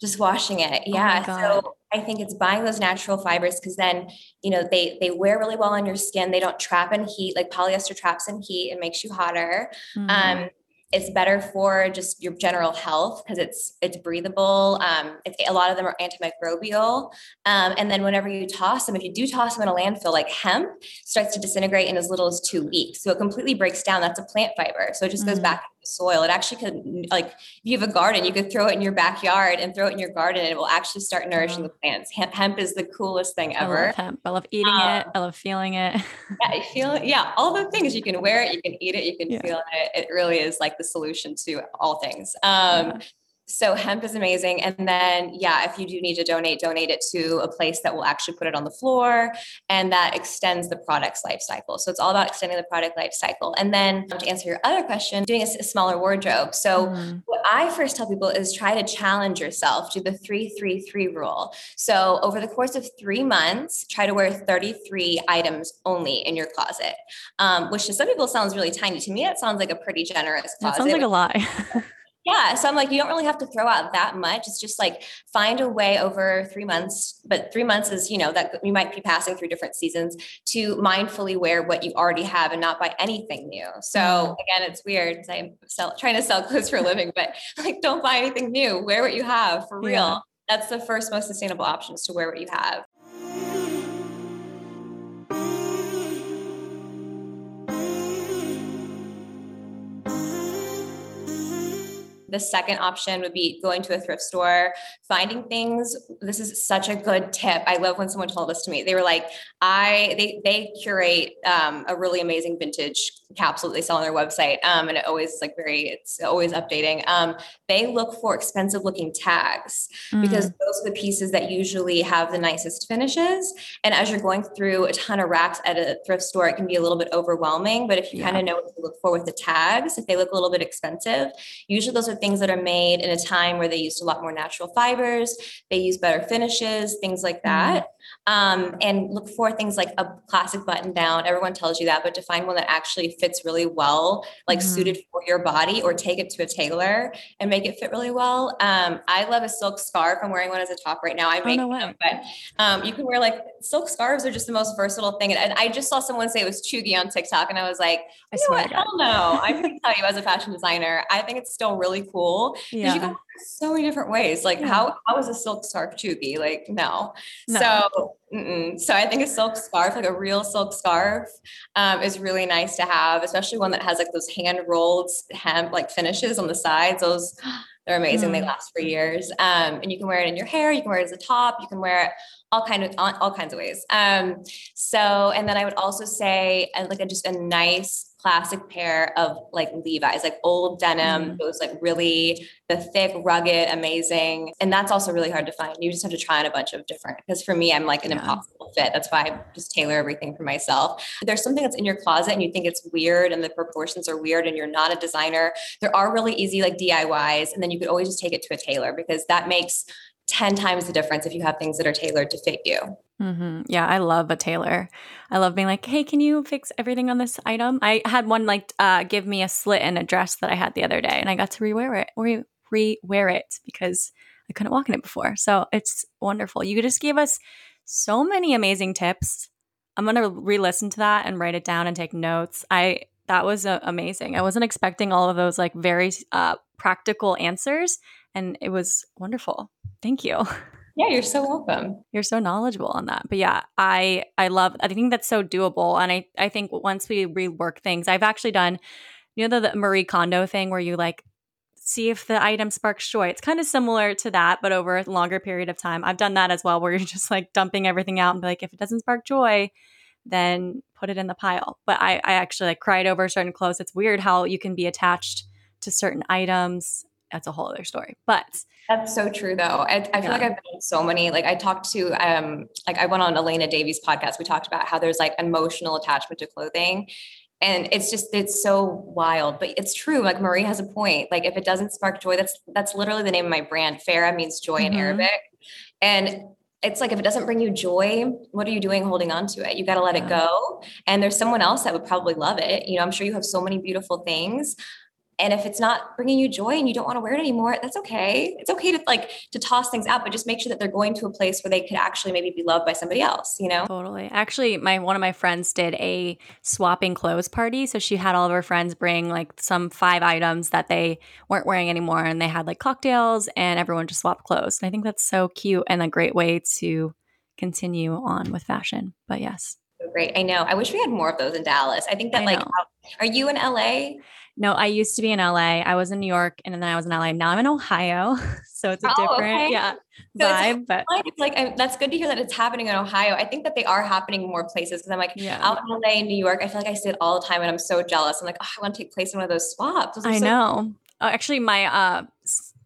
Just washing it. Oh yeah. Oh so I think it's buying those natural fibers because then, you know, they they wear really well on your skin. They don't trap in heat like polyester traps in heat and makes you hotter. Mm-hmm. Um, it's better for just your general health because it's it's breathable. Um, it's, a lot of them are antimicrobial. Um, and then whenever you toss them, if you do toss them in a landfill, like hemp starts to disintegrate in as little as two weeks. So it completely breaks down. That's a plant fiber. So it just mm-hmm. goes back soil. It actually could, like, if you have a garden, you could throw it in your backyard and throw it in your garden, and it will actually start nourishing the plants. Hemp, hemp is the coolest thing ever. I love hemp. I love eating um, it. I love feeling it. yeah, I feel. Yeah, all the things you can wear it, you can eat it, you can yeah. feel it. It really is like the solution to all things. Um, yeah. So hemp is amazing. And then, yeah, if you do need to donate, donate it to a place that will actually put it on the floor and that extends the product's life cycle. So it's all about extending the product life cycle. And then to answer your other question, doing a, a smaller wardrobe. So mm. what I first tell people is try to challenge yourself to the 333 rule. So over the course of three months, try to wear 33 items only in your closet, um, which to some people sounds really tiny. To me, that sounds like a pretty generous closet. That sounds like a lot. Yeah. So I'm like, you don't really have to throw out that much. It's just like find a way over three months, but three months is, you know, that you might be passing through different seasons to mindfully wear what you already have and not buy anything new. So mm-hmm. again, it's weird. I'm sell, trying to sell clothes for a living, but like, don't buy anything new. Wear what you have for real. Yeah. That's the first most sustainable option is to wear what you have. The second option would be going to a thrift store, finding things. This is such a good tip. I love when someone told this to me. They were like, I they they curate um, a really amazing vintage capsule that they sell on their website, um, and it always is like very it's always updating. Um, they look for expensive looking tags mm. because those are the pieces that usually have the nicest finishes. And as you're going through a ton of racks at a thrift store, it can be a little bit overwhelming. But if you yeah. kind of know what to look for with the tags, if they look a little bit expensive, usually those are things that are made in a time where they used a lot more natural fibers, they use better finishes, things like mm-hmm. that. Mm. Um, and look for things like a classic button down. Everyone tells you that, but to find one that actually fits really well, like mm. suited for your body, or take it to a tailor and make it fit really well. Um, I love a silk scarf. I'm wearing one as a top right now. I make oh, no them, but um, you can wear like silk scarves are just the most versatile thing. And, I just saw someone say it was cheugy on TikTok, and I was like, I swear, hell no. I can tell you as a fashion designer, I think it's still really cool because yeah. you can so many different ways. Like yeah. how how is a silk scarf cheugy? Like no. no. So mm-mm. so I think a silk scarf, like a real silk scarf, um, is really nice to have, especially one that has like those hand rolled hemp like finishes on the sides. Those they're amazing. Mm. They last for years. Um, and you can wear it in your hair. You can wear it as a top. You can wear it all kind of all kinds of ways. Um, so and then I would also say uh, like a, just a nice classic pair of like Levi's, like old denim, mm-hmm. those like really the thick, rugged, amazing. And that's also really hard to find. You just have to try on a bunch of different, because for me, I'm like an yeah. impossible fit. That's why I just tailor everything for myself. There's something that's in your closet and you think it's weird and the proportions are weird and you're not a designer, there are really easy like DIYs. And then you could always just take it to a tailor because that makes 10 times the difference if you have things that are tailored to fit you. Mm-hmm. Yeah, I love a tailor. I love being like, hey, can you fix everything on this item? I had one like uh, give me a slit in a dress that I had the other day, and I got to rewear it, re rewear it because I couldn't walk in it before. So it's wonderful. You just gave us so many amazing tips. I'm gonna re-listen to that and write it down and take notes. I that was uh, amazing. I wasn't expecting all of those like very uh, practical answers, and it was wonderful. Thank you. Yeah, you're so welcome. You're so knowledgeable on that. But yeah, I I love I think that's so doable. And I I think once we rework things, I've actually done, you know, the, the Marie Kondo thing where you like see if the item sparks joy. It's kind of similar to that, but over a longer period of time. I've done that as well, where you're just like dumping everything out and be like, if it doesn't spark joy, then put it in the pile. But I, I actually like cried over certain clothes. It's weird how you can be attached to certain items that's a whole other story. But that's so true though. I, I feel yeah. like I've been so many, like I talked to, um, like I went on Elena Davies podcast. We talked about how there's like emotional attachment to clothing and it's just, it's so wild, but it's true. Like Marie has a point. Like if it doesn't spark joy, that's, that's literally the name of my brand. Ferrah means joy mm-hmm. in Arabic. And it's like if it doesn't bring you joy what are you doing holding on to it you got to let yeah. it go and there's someone else that would probably love it you know i'm sure you have so many beautiful things and if it's not bringing you joy and you don't want to wear it anymore that's okay. It's okay to like to toss things out but just make sure that they're going to a place where they could actually maybe be loved by somebody else you know? Totally. Actually my one of my friends did a swapping clothes party so she had all of her friends bring like some five items that they weren't wearing anymore and they had like cocktails and everyone just swapped clothes. And i think that's so cute and a great way to continue on with fashion but yes great i know i wish we had more of those in dallas i think that I like are you in la no, I used to be in LA. I was in New York and then I was in LA. Now I'm in Ohio. So it's a oh, different, okay. yeah, so vibe. But it's like, I, that's good to hear that it's happening in Ohio. I think that they are happening in more places because I'm like yeah. out in LA and New York. I feel like I see it all the time and I'm so jealous. I'm like, oh, I want to take place in one of those swaps. I so know. Oh, actually, my uh,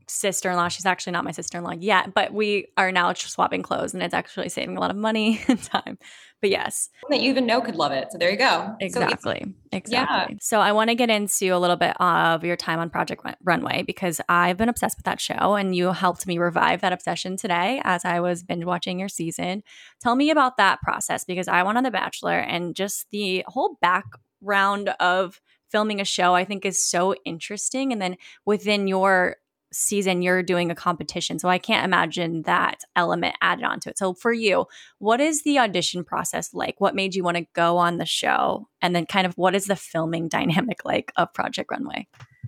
sister-in-law she's actually not my sister-in-law yet but we are now swapping clothes and it's actually saving a lot of money and time but yes. That you even know could love it. So there you go. Exactly so exactly. Yeah. so i want to get into a little bit of your time on project runway because i've been obsessed with that show and you helped me revive that obsession today as i was binge watching your season. Tell me about that process because i went on the bachelor and just the whole background of filming a show i think is so interesting. And then within your season you're doing a competition. So I can't imagine that element added onto it. So for you, what is the audition process like? What made you want to go on the show? And then kind of what is the filming dynamic like of Project Runway?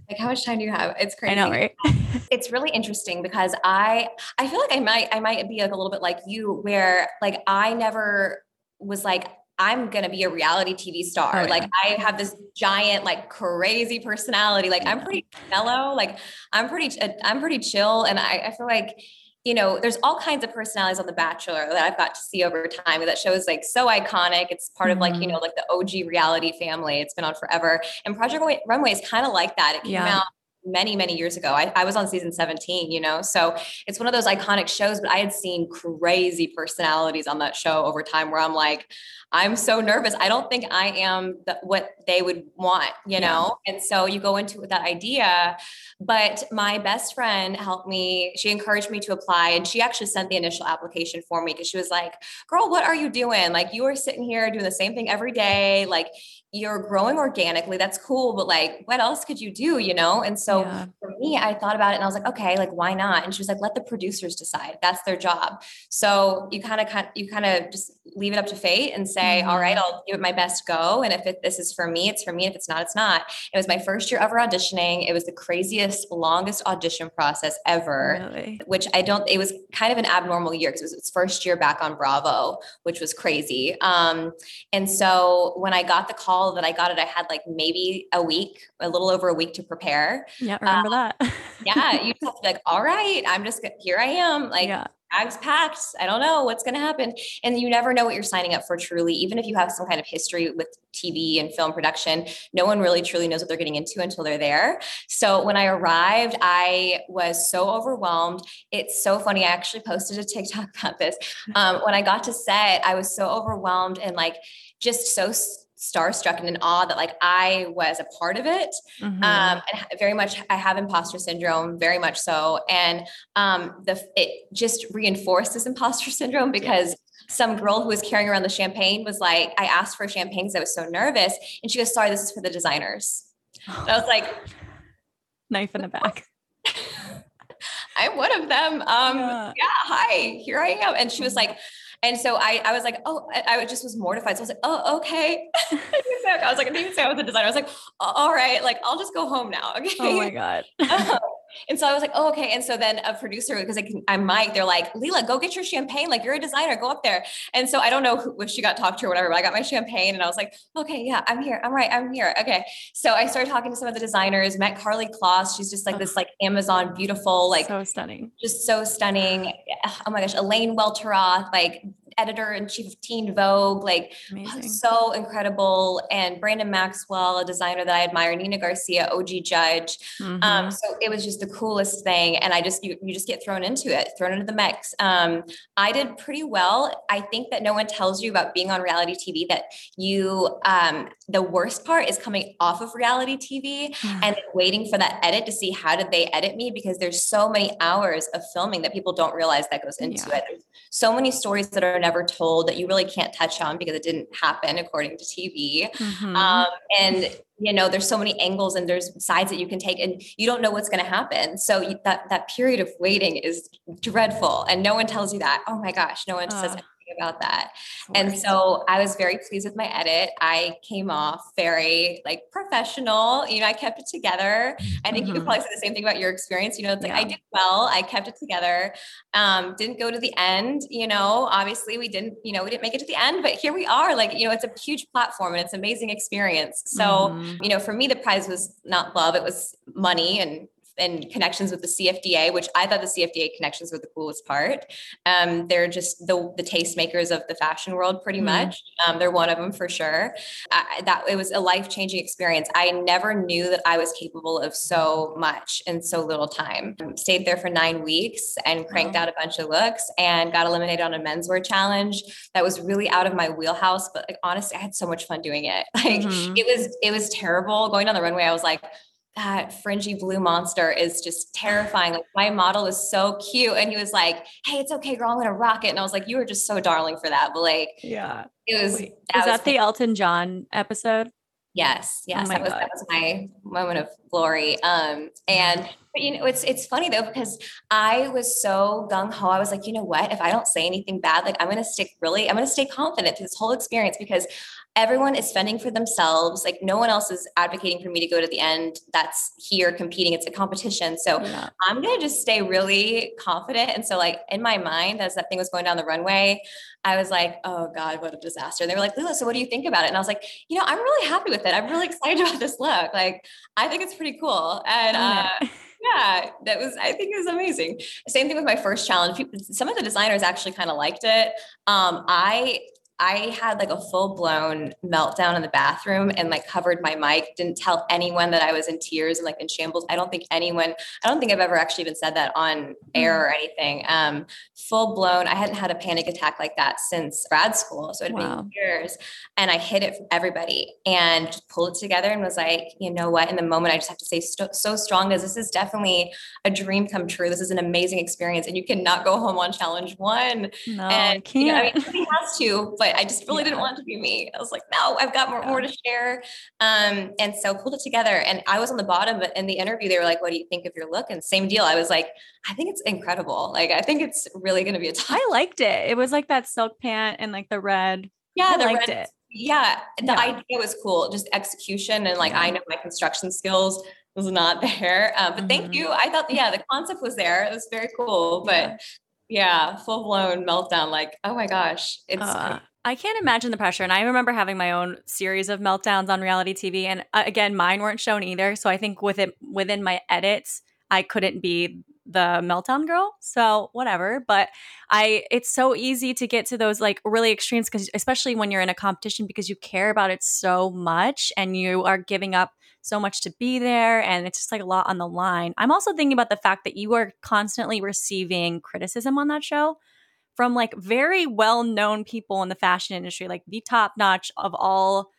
Like how much time do you have? It's crazy. I know, right? Um, it's really interesting because I I feel like I might I might be like a little bit like you where like I never was like I'm going to be a reality TV star. Oh, yeah. Like I have this giant, like crazy personality. Like I'm pretty mellow. Like I'm pretty, uh, I'm pretty chill. And I, I feel like, you know, there's all kinds of personalities on The Bachelor that I've got to see over time. That show is like so iconic. It's part mm-hmm. of like, you know, mm-hmm. like the OG reality family. It's been on forever. And Project Runway is kind of like that. It came yeah. out many many years ago. I, I was on season 17 you know? So it's one of those iconic shows but i had seen crazy personalities on that show over time where i'm like i'm so nervous. I don't think i am the, what they would want you know? Yeah. and so you go into it with that idea but my best friend helped me she encouraged me to apply and she actually sent the initial application for me because she was like girl what are you doing? Like you are sitting here doing the same thing every day like you're growing organically that's cool but like what else could you do you know and so yeah. for me i thought about it and i was like okay like why not and she was like let the producers decide that's their job so you kind of you kind of just leave it up to fate and say mm-hmm. all right mm-hmm. i'll give it my best go and if it, this is for me it's for me if it's not it's not it was my first year ever auditioning it was the craziest longest audition process ever really? which i don't it was kind of an abnormal year because it was its first year back on bravo which was crazy um, and so when i got the call that I got it, I had like maybe a week, a little over a week to prepare. Yeah, remember um, that. yeah, you have to be like, all right, I'm just here. I am like. Yeah. Bags packed. I don't know what's going to happen. And you never know what you're signing up for truly. Even if you have some kind of history with TV and film production, no one really truly knows what they're getting into until they're there. So when I arrived, I was so overwhelmed. It's so funny. I actually posted a TikTok about this. Um, when I got to set, I was so overwhelmed and like just so starstruck and in awe that like I was a part of it. Mhm. Um, and very much, I have imposter syndrome, very much so. And um, the it just reinforced this imposter syndrome because some girl who was carrying around the champagne was like, I asked for champagne because I was so nervous, and she goes, "Sorry, this is for the designers." I was like, Knife in the back. I'm one of them. Um, Yeah. yeah. hi, here I am. And she was like, and so I, I was like, oh, I, I just was mortified. So I was like, oh, okay. I was like, I didn't even say I was a designer. I was like, all right, like I'll just go home now. Okay. Oh my god. Um, and so I was like, oh, okay. And so then a producer, because I'm Mike, they're like, Lela, go get your champagne. Like you're a designer, go up there. And so I don't know who, if she got talked to or whatever, but I got my champagne and I was like, okay, yeah, I'm here. I'm right. I'm here. Okay. So I started talking to some of the designers, met Karlie Kloss. She's just like this like Amazon beautiful, like so stunning. just so stunning. Oh my gosh, Elaine Welteroth, like editor in chief of Teen Vogue, like Amazing. so incredible. And Brandon Maxwell, a designer that I admire, Nina Garcia, OG judge. Um, Mhm. so it was just the coolest thing. And I just, you, you just get thrown into it, thrown into the mix. Um, I did pretty well. I think that no one tells you about being on reality TV that you, um, the worst part is coming off of reality TV Mm-hmm. and waiting for that edit to see how did they edit me because there's so many hours of filming that people don't realize that goes into Yeah. it. There's so many stories that are never told that you really can't touch on because it didn't happen according to TV. Mhm. Um, and you know, there's so many angles and there's sides that you can take, and you don't know what's going to happen. So you, that that period of waiting is dreadful, and no one tells you that. Oh my gosh, no one says anything about that. And so I was very pleased with my edit. I came off very like professional. You know, I kept it together. I think you could Mhm. probably say the same thing about your experience. You know, it's like I did well. I kept it together. Um, didn't go to the end. You know, obviously we didn't. You know, we didn't make it to the end, but here we are. Like you know, it's a huge platform and it's an amazing experience. So Mhm. you know, for me, the prize was not love; it was money and and connections with the CFDA, which I thought the CFDA connections were the coolest part. Um, they're just the the tastemakers of the fashion world, pretty Mhm. much. Um, they're one of them for sure. I, that it was a life changing experience. I never knew that I was capable of so much in so little time. Um, Stayed there for nine weeks and cranked Wow. out a bunch of looks and got eliminated on a menswear challenge that was really out of my wheelhouse. But like honestly, I had so much fun doing it. Like Mhm. it was it was terrible going down the runway. I was like that fringy blue monster is just terrifying. Like my model is so cute. And he was like, Hey, it's okay, girl. I'm gonna rock it. And I was like, you were just so darling for that. But like yeah. it was Wait, that is was that the Elton John episode? Yes, yes, my that was God. that was my moment of glory. Um, and but you know, it's it's funny though because I was so gung ho. I was like, you know what? If I don't say anything bad, like I'm gonna stick really, I'm gonna stay confident through this whole experience because everyone is fending for themselves. Like no one else is advocating for me to go to the end. That's here competing. It's a competition. So Yeah. I'm gonna just stay really confident. And so, like in my mind, as that thing was going down the runway, I was like, "Oh God, what a disaster!" And they were like, "Lela, so what do you think about it?" And I was like, "You know, I'm really happy with it. I'm really excited about this look. Like, I think it's pretty cool." And uh, yeah, that was. I think it was amazing. Same thing with my first challenge. People, some of the designers actually kind of liked it. Um, I I had like a full blown meltdown in the bathroom and like covered my mic. Didn't tell anyone that I was in tears and like in shambles. I don't think anyone. I don't think I've ever actually even said that on air or anything. Um, full blown. I hadn't had a panic attack like that since grad school, so it'd Wow. been years. And I hid it from everybody and just pulled it together and was like, you know what? In the moment, I just have to say st- so strong as this is definitely a dream come true. This is an amazing experience, and you cannot go home on challenge one. No, and I you know, I mean, has to, but I just really didn't want it to be me. I was like, no, I've got more, more to share. Um, and so pulled it together. And I was on the bottom, but in the interview, they were like, what do you think of your look? And same deal. I was like, I think it's incredible. Like, I think it's really going to be a top. I liked it. It was like that silk pant and like the red. Yeah, I the liked red- it. Yeah, the Yeah. idea was cool. Just execution and like Yeah. I know my construction skills was not there. Um, but Mhm. thank you. I thought yeah, the concept was there. It was very cool. But Yeah. yeah, full blown meltdown. Like oh my gosh, it's Uh, I can't imagine the pressure. And I remember having my own series of meltdowns on reality TV. And uh, again, mine weren't shown either. So I think with it within my edits, I couldn't be the meltdown girl. So whatever. But I it's so easy to get to those like really extremes because especially when you're in a competition because you care about it so much and you are giving up so much to be there and it's just like a lot on the line. I'm also thinking about the fact that you are constantly receiving criticism on that show from like very well known people in the fashion industry, like the top notch of all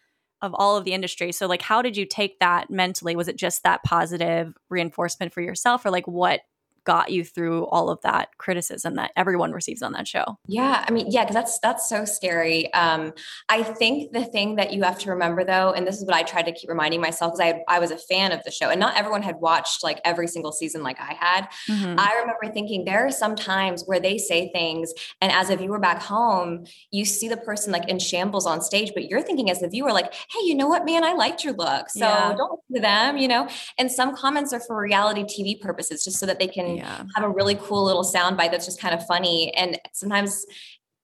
of all of the industry. So like how did you take that mentally? Was it just that positive reinforcement for yourself or like what got you through all of that criticism that everyone receives on that show. Yeah, I mean, yeah, because that's that's so scary. Um, I think the thing that you have to remember though, and this is what I tried to keep reminding myself because I I was a fan of the show, and not everyone had watched like every single season like I had. Mm-hmm. I remember thinking there are some times where they say things, and as a viewer back home, you see the person like in shambles on stage, but you're thinking as the viewer like, hey, you know what, man, I liked your look, so yeah. don't listen to them, you know. And some comments are for reality TV purposes, just so that they can yeah. have a really cool little sound bite that's just kind of funny. And sometimes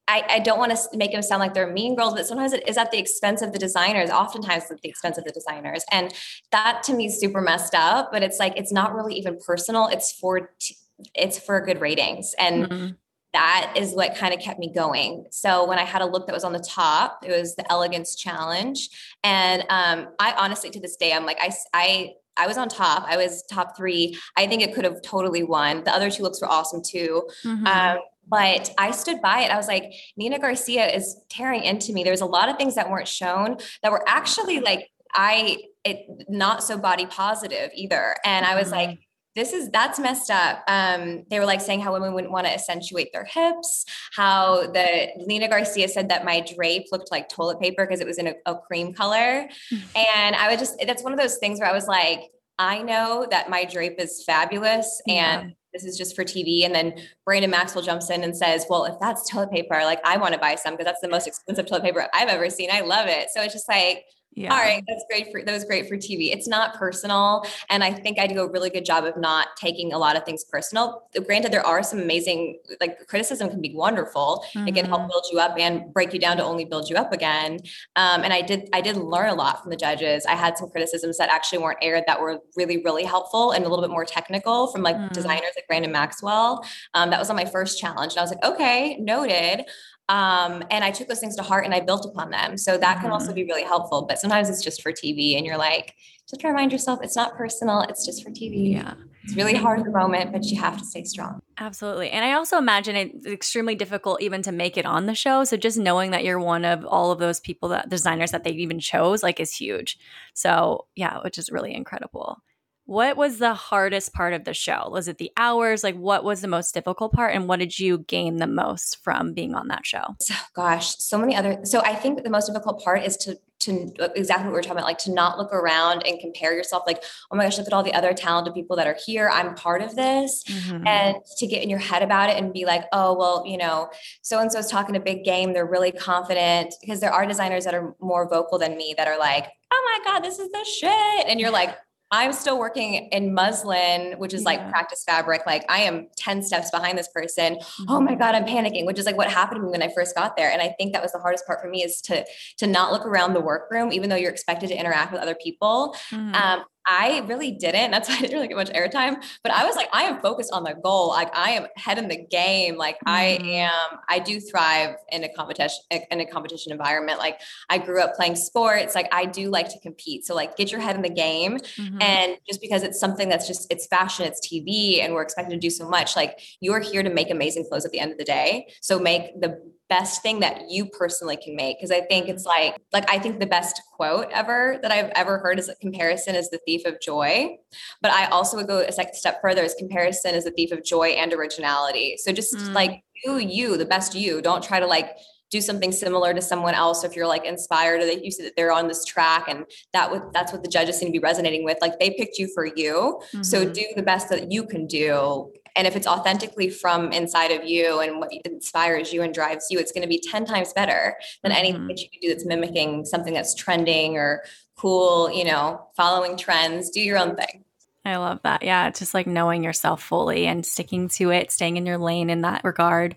I, I, don't want to make them sound like they're mean girls, but sometimes it is at the expense of the designers, oftentimes at the expense of the designers. And that to me is super messed up, but it's like, it's not really even personal. It's for, t- it's for good ratings. And mm-hmm. that is what kind of kept me going. So when I had a look that was on the top, it was the elegance challenge. And um, I honestly, to this day, I'm like, I, I, I was on top. I was top three. I think it could have totally won. The other two looks were awesome too. Mm-hmm. Um, but I stood by it. I was like, Nina Garcia is tearing into me. There's a lot of things that weren't shown that were actually like, I, it not so body positive either. And I was mm-hmm. like, this is that's messed up. Um, they were like saying how women wouldn't want to accentuate their hips. How the Nina Garcia said that my drape looked like toilet paper because it was in a, a cream color, and I was just that's one of those things where I was like, I know that my drape is fabulous and. Yeah. This is just for TV. And then Brandon Maxwell jumps in and says, Well, if that's toilet paper, like I want to buy some because that's the most expensive toilet paper I've ever seen. I love it. So it's just like, yeah. All right, that's great for that was great for TV. It's not personal, and I think I do a really good job of not taking a lot of things personal. Granted, there are some amazing like criticism can be wonderful. Mm-hmm. It can help mm-hmm. build you up and break you down to only build you up again. Um, and I did I did learn a lot from the judges. I had some criticisms that actually weren't aired that were really really helpful and a little bit more technical from like mm-hmm. designers like Brandon Maxwell. Um, that was on my first challenge, and I was like, okay, noted. Um, and I took those things to heart and I built upon them. So that can also mm-hmm. be really helpful. But sometimes it's just for TV and you're like, just remind yourself it's not personal, it's just for TV. Yeah. It's really hard at the moment, but you have to stay strong. Absolutely. And I also imagine it's extremely difficult even to make it on the show. So just knowing that you're one of all of those people that designers that they even chose like is huge. So yeah, which is really incredible. What was the hardest part of the show? Was it the hours? Like, what was the most difficult part? And what did you gain the most from being on that show? So, gosh, so many other. So, I think the most difficult part is to to exactly what we are talking about, like to not look around and compare yourself, like, oh my gosh, look at all the other talented people that are here. I'm part of this. Mm-hmm. And to get in your head about it and be like, oh, well, you know, so and so is talking a big game. They're really confident because there are designers that are more vocal than me that are like, oh my God, this is the shit. And you're like, I'm still working in muslin, which is yeah. like practice fabric. Like I am 10 steps behind this person. Mm-hmm. Oh my God, I'm panicking, which is like what happened to me when I first got there. And I think that was the hardest part for me is to to not look around the workroom, even though you're expected to interact with other people. Mm-hmm. Um, I really didn't. That's why I didn't really get much airtime. But I was like, I am focused on the goal. Like I am head in the game. Like mm-hmm. I am. I do thrive in a competition in a competition environment. Like I grew up playing sports. Like I do like to compete. So like get your head in the game. Mm-hmm. And just because it's something that's just it's fashion, it's TV, and we're expected to do so much. Like you're here to make amazing clothes at the end of the day. So make the best thing that you personally can make. Because i think it's like like i think the best quote ever that i've ever heard is that comparison is the thief of joy. But i also would go a second step further is comparison is the thief of joy and originality. So just mm. like do you the best you don't try to like do something similar to someone else if you're like inspired or that you see that they're on this track and that would that's what the judges seem to be resonating with. Like they picked you for you. Mm-hmm. so do the best that you can do and if it's authentically from inside of you and what inspires you and drives you, it's going to be 10 times better than anything mm-hmm. that you can do that's mimicking something that's trending or cool, you know, following trends. Do your own thing. I love that. Yeah. Just like knowing yourself fully and sticking to it, staying in your lane in that regard.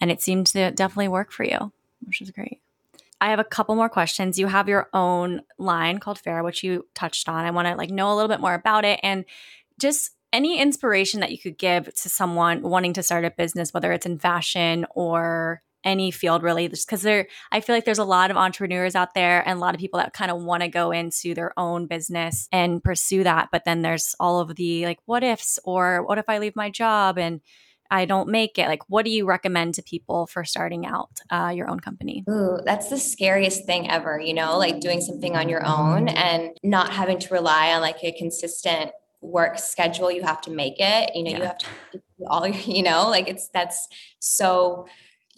And it seemed to definitely work for you, which is great. I have a couple more questions. You have your own line called Ferrah, which you touched on. I want to like know a little bit more about it and just any inspiration that you could give to someone wanting to start a business, whether it's in fashion or any field really just because there i feel like there's a lot of entrepreneurs out there and a lot of people that kind of want to go into their own business and pursue that but then there's all of the like what ifs or what if i leave my job and I don't make it. Like, what do you recommend to people for starting out uh, your own company? Ooh, that's the scariest thing ever, you know, like doing something on your own and not having to rely on like a consistent work schedule. You have to make it, you know, yeah. you have to all, you know, like it's that's so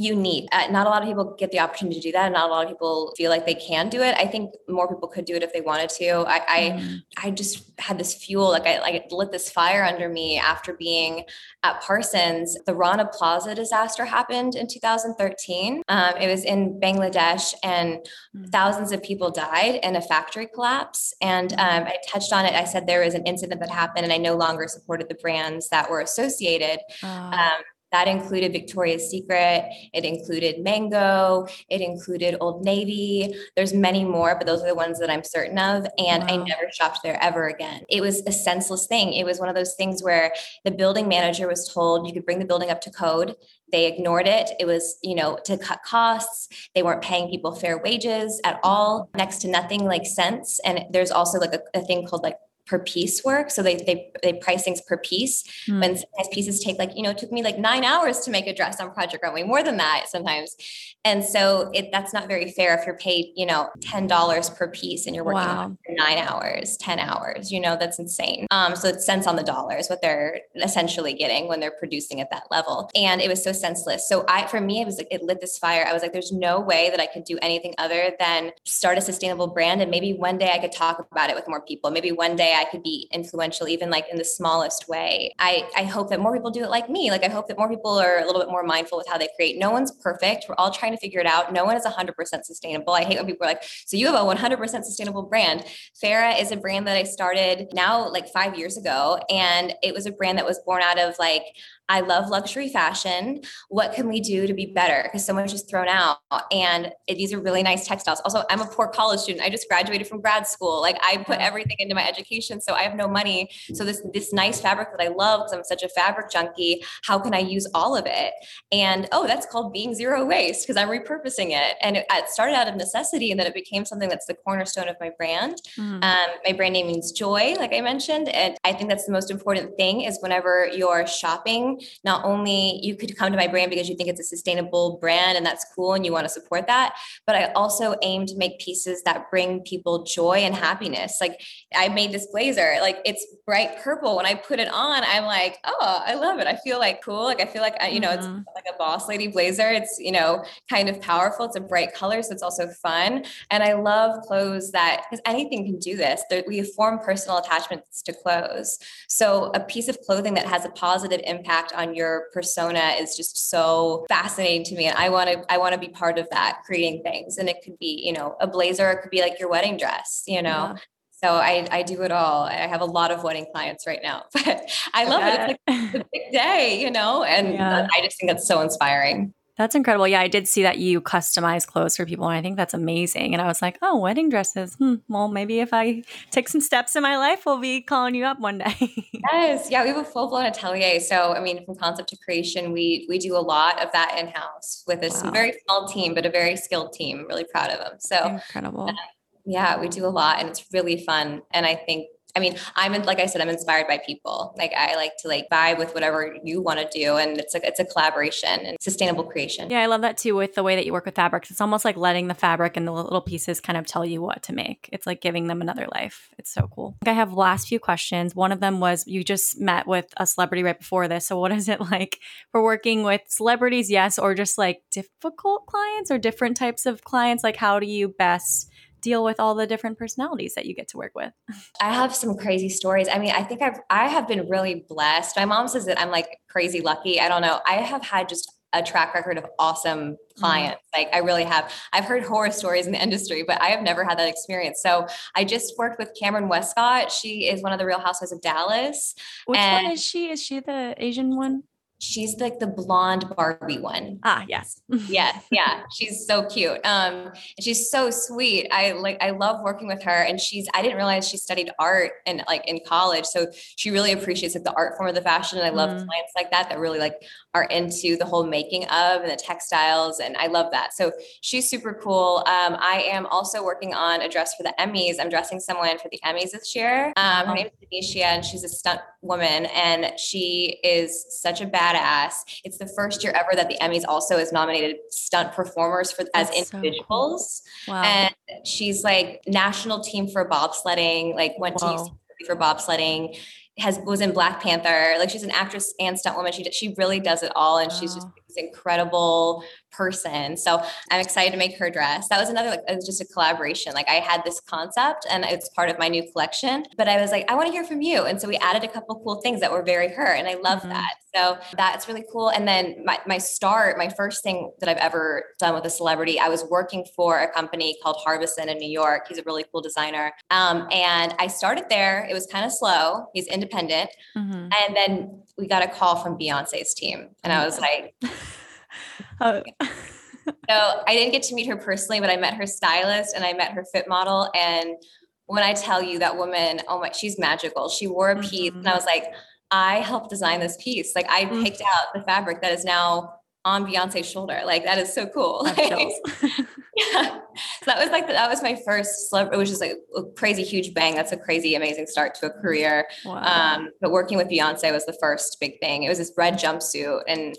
unique. Uh, not a lot of people get the opportunity to do that. And not a lot of people feel like they can do it. I think more people could do it if they wanted to. I, mm. I, I just had this fuel, like I like lit this fire under me after being at Parsons. The Rana Plaza disaster happened in 2013. Um, it was in Bangladesh and mm. thousands of people died in a factory collapse. And mm. um, I touched on it. I said there was an incident that happened and I no longer supported the brands that were associated. Uh. Um, that included Victoria's Secret, it included Mango, it included Old Navy. There's many more, but those are the ones that I'm certain of. And wow. I never shopped there ever again. It was a senseless thing. It was one of those things where the building manager was told you could bring the building up to code. They ignored it. It was, you know, to cut costs. They weren't paying people fair wages at all, next to nothing like cents. And there's also like a, a thing called like per piece work. So they they they price things per piece. Mm. When sometimes pieces take like, you know, it took me like nine hours to make a dress on Project Runway, more than that sometimes. And so it that's not very fair if you're paid, you know, ten dollars per piece and you're working wow. nine hours, 10 hours. You know, that's insane. Um, so it's cents on the dollars what they're essentially getting when they're producing at that level. And it was so senseless. So I for me, it was like it lit this fire. I was like, there's no way that I could do anything other than start a sustainable brand. And maybe one day I could talk about it with more people. Maybe one day I could be influential, even like in the smallest way. I, I hope that more people do it like me. Like I hope that more people are a little bit more mindful with how they create. No one's perfect. We're all trying to figure it out. No one is 100% sustainable. I hate when people are like, so you have a 100% sustainable brand. Ferrah is a brand that I started now like five years ago. And it was a brand that was born out of like, I love luxury fashion. What can we do to be better? Because so much is thrown out. And these are really nice textiles. Also, I'm a poor college student. I just graduated from grad school. Like I put everything into my education. So I have no money. So this this nice fabric that I love because I'm such a fabric junkie, how can I use all of it? And oh, that's called being zero waste because I'm repurposing it. And it, it, started out of necessity and then it became something that's the cornerstone of my brand. Mm-hmm. Um, my brand name means joy, like I mentioned. And I think that's the most important thing is whenever you're shopping not only you could come to my brand because you think it's a sustainable brand and that's cool and you want to support that, but I also aim to make pieces that bring people joy and happiness. Like I made this blazer, like it's bright purple. When I put it on, I'm like, oh, I love it. I feel like cool. Like I feel like I, you know, mm-hmm. it's like a boss lady blazer. It's, you know, kind of powerful. It's a bright color, so it's also fun. And I love clothes that because anything can do this. we form personal attachments to clothes. So a piece of clothing that has a positive impact on your persona is just so fascinating to me and i want to i want to be part of that creating things and it could be you know a blazer it could be like your wedding dress you know yeah. So I, I do it all. I have a lot of wedding clients right now, but I love it. It's like a big day, you know, and yeah. I just think that's so inspiring. That's incredible. Yeah, I did see that you customize clothes for people, and I think that's amazing. And I was like, oh, wedding dresses. Hmm, well, maybe if I take some steps in my life, we'll be calling you up one day. yes, yeah, we have a full blown atelier. So, I mean, from concept to creation, we we do a lot of that in house with a wow. very small team, but a very skilled team. I'm really proud of them. So incredible. Uh, yeah, we do a lot, and it's really fun. And I think I mean, I'm like I said, I'm inspired by people. Like I like to like vibe with whatever you want to do, and it's like it's a collaboration and sustainable creation. Yeah, I love that too with the way that you work with fabrics. It's almost like letting the fabric and the little pieces kind of tell you what to make. It's like giving them another life. It's so cool. I have last few questions. One of them was you just met with a celebrity right before this. So what is it like for working with celebrities? Yes, or just like difficult clients or different types of clients? Like how do you best deal with all the different personalities that you get to work with? I have some crazy stories. I mean, I think I've I have been really blessed. My mom says that I'm like crazy lucky. I don't know. I have had just a track record of awesome mm-hmm. clients. Mm-hmm. Like I really have. I've heard horror stories in the industry, but I have never had that experience. So I just worked with Kameron Westcott. She is one of the Real Housewives of Dallas. Which and one is she? Is she the Asian one? She's like the blonde Barbie one. Ah, yes. yes. Yeah. She's so cute. Um, she's so sweet. I like, I love working with her and she's, I didn't realize she studied art and like in college. So she really appreciates like the art form of the fashion. And I love mm. clients like that, that really like are into the whole making of and the textiles. And I love that. So she's super cool. Um, I am also working on a dress for the Emmys. I'm dressing someone for the Emmys this year. Um, her name is Denisha and she's a stunt woman and she is such a badass. It's the first year ever that the Emmys also has nominated stunt performers for as That's so individuals. cool. Wow. And she's like national team for bobsledding, like went to Whoa. UC for bobsledding, has was in Black Panther. Like she's an actress and stunt woman. She she really does it all, and she's just Wow. Incredible person. So I'm excited to make her dress. That was another like it was just a collaboration. Like I had this concept and it's part of my new collection, but I was like, I want to hear from you. And so we added a couple cool things that were very her. And I love Mhm. that. So that's really cool. And then my, my start, my first thing that I've ever done with a celebrity, I was working for a company called Harbison in New York. He's a really cool designer. Um, and I started there. It was kind of slow. He's independent. Mhm. And then we got a call from Beyonce's team. And I was like, Oh. so I didn't get to meet her personally, but I met her stylist and I met her fit model. And when I tell you that woman, oh my, she's magical. She wore a piece, and I was like, I helped design this piece. Like I Mm. picked out the fabric that is now on Beyonce's shoulder. Like that is so cool. Chills. yeah. So that was like that was my first celeb. It was just like a crazy huge bang. That's a crazy amazing start to a career. wow. Um, but working with Beyonce was the first big thing. It was this red jumpsuit, and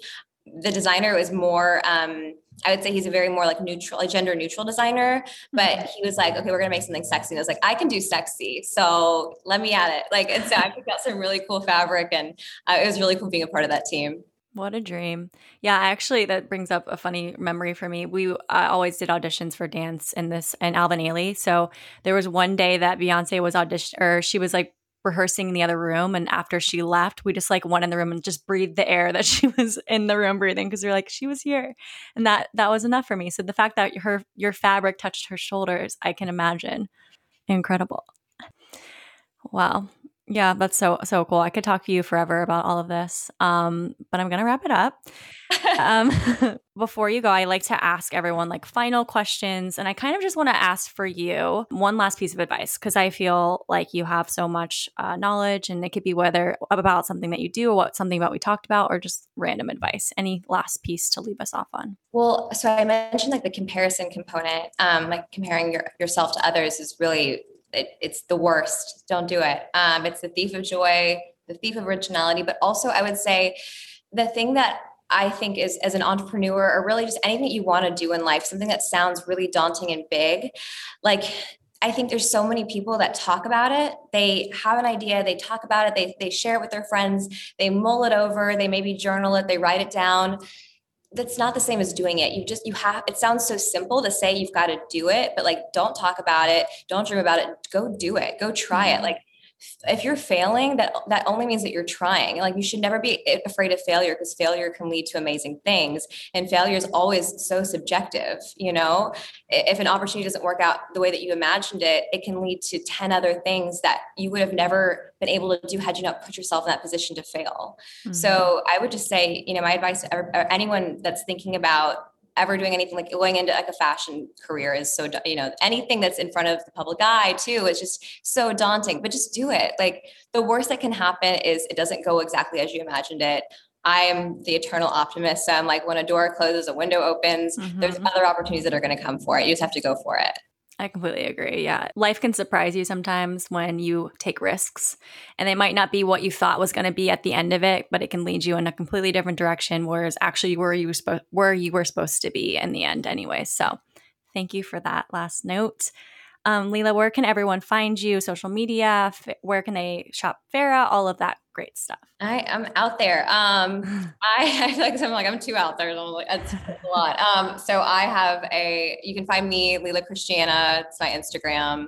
the designer was more. Um, I would say he's a very more like neutral, a gender neutral designer. But he was like, okay, we're gonna make something sexy. And I was like, I can do sexy, so let me at it. Like, and so I picked out some really cool fabric, and uh, it was really cool being a part of that team. What a dream. Yeah, actually that brings up a funny memory for me. We I always did auditions for dance in this and Alvin Ailey. So there was one day that Beyonce was audition or she was like rehearsing in the other room and after she left, we just like went in the room and just breathed the air that she was in the room breathing because we are like she was here. And that that was enough for me. So the fact that her your fabric touched her shoulders, I can imagine. Incredible. Wow. Yeah, that's so so cool. I could talk to you forever about all of this. Um, but I'm gonna wrap it up. Um, before you go, I like to ask everyone like final questions, and I kind of just want to ask for you one last piece of advice because I feel like you have so much uh, knowledge, and it could be whether about something that you do, or what something about we talked about, or just random advice. Any last piece to leave us off on? Well, so I mentioned like the comparison component, um, like comparing your, yourself to others is really it, it's the worst. Don't do it. Um, it's the thief of joy, the thief of originality. But also, I would say the thing that I think is as an entrepreneur, or really just anything that you want to do in life, something that sounds really daunting and big, like I think there's so many people that talk about it. They have an idea, they talk about it, they they share it with their friends, they mull it over, they maybe journal it, they write it down that's not the same as doing it. You just you have it sounds so simple to say you've got to do it, but like don't talk about it, don't dream about it, go do it. Go try it. Mm-hmm. Like if you're failing, that that only means that you're trying. Like you should never be afraid of failure because failure can lead to amazing things. And failure is always so subjective, you know. If an opportunity doesn't work out the way that you imagined it, it can lead to 10 other things that you would have never been able to do had you not put yourself in that position to fail. Mm-hmm. So I would just say, you know, my advice to anyone that's thinking about ever doing anything like going into like a fashion career is so you know anything that's in front of the public eye too is just so daunting but just do it. Like the worst that can happen is it doesn't go exactly as you imagined it. I am the eternal optimist so i'm like when a door closes a window opens there's Mhm. other opportunities that are going to come for it. You just have to go for it I completely agree. Yeah. Life can surprise you sometimes when you take risks, and they might not be what you thought was going to be at the end of it, but it can lead you in a completely different direction, whereas actually where you were supposed where you were supposed to be in the end anyway. So, thank you for that last note. Um, where can everyone find you? Social media? F- where can they shop Ferrah? All of that great stuff. I am out there. Um, I, I feel like I'm like I'm too out there. I'm like, that's a lot. Um, so I have a. You can find me Lela Christina. It's my Instagram.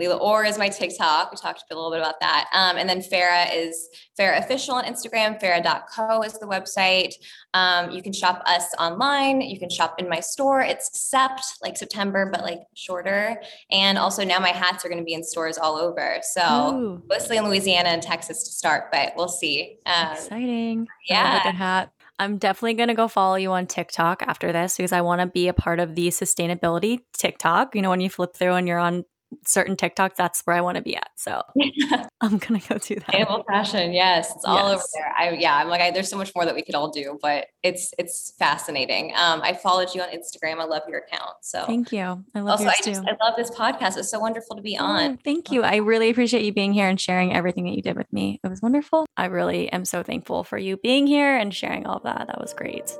Lela Orr is my TikTok. We talked a little bit about that. Um, and then Ferrah is Ferrah Official on Instagram. Ferrah.co is the website. Um, you can shop us online. You can shop in my store. It's Sept, like September, but like shorter. And also now my hats are going to be in stores all over. So Ooh, mostly in Louisiana and Texas to start, but we'll see. Um, exciting. Yeah. good hat. I'm definitely going to go follow you on TikTok after this because I want to be a part of the sustainability TikTok. You know, when you flip through and you're on certain TikToks, that's where I want to be at. So I'm gonna go do that. Sustainable fashion, yes, it's all yes. over there. I yeah, I'm like, I, there's so much more that we could all do, but it's it's fascinating. Um, I followed you on Instagram. I love your account. So thank you. I love also, I just I love this podcast. It's so wonderful to be on. Oh, thank you. I really appreciate you being here and sharing everything that you did with me. It was wonderful. I really am so thankful for you being here and sharing all of that. That was great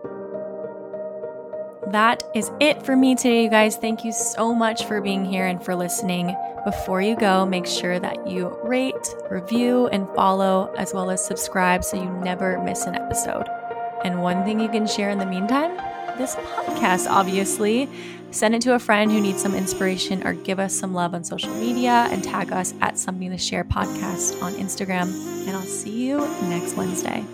that is it for me today, you guys. Thank you so much for being here and for listening. Before you go, make sure that you rate, review, and follow, as well as subscribe so you never miss an episode. And one thing you can share in the meantime this podcast, obviously. Send it to a friend who needs some inspiration or give us some love on social media and tag us at Something to Share Podcast on Instagram. And I'll see you next Wednesday.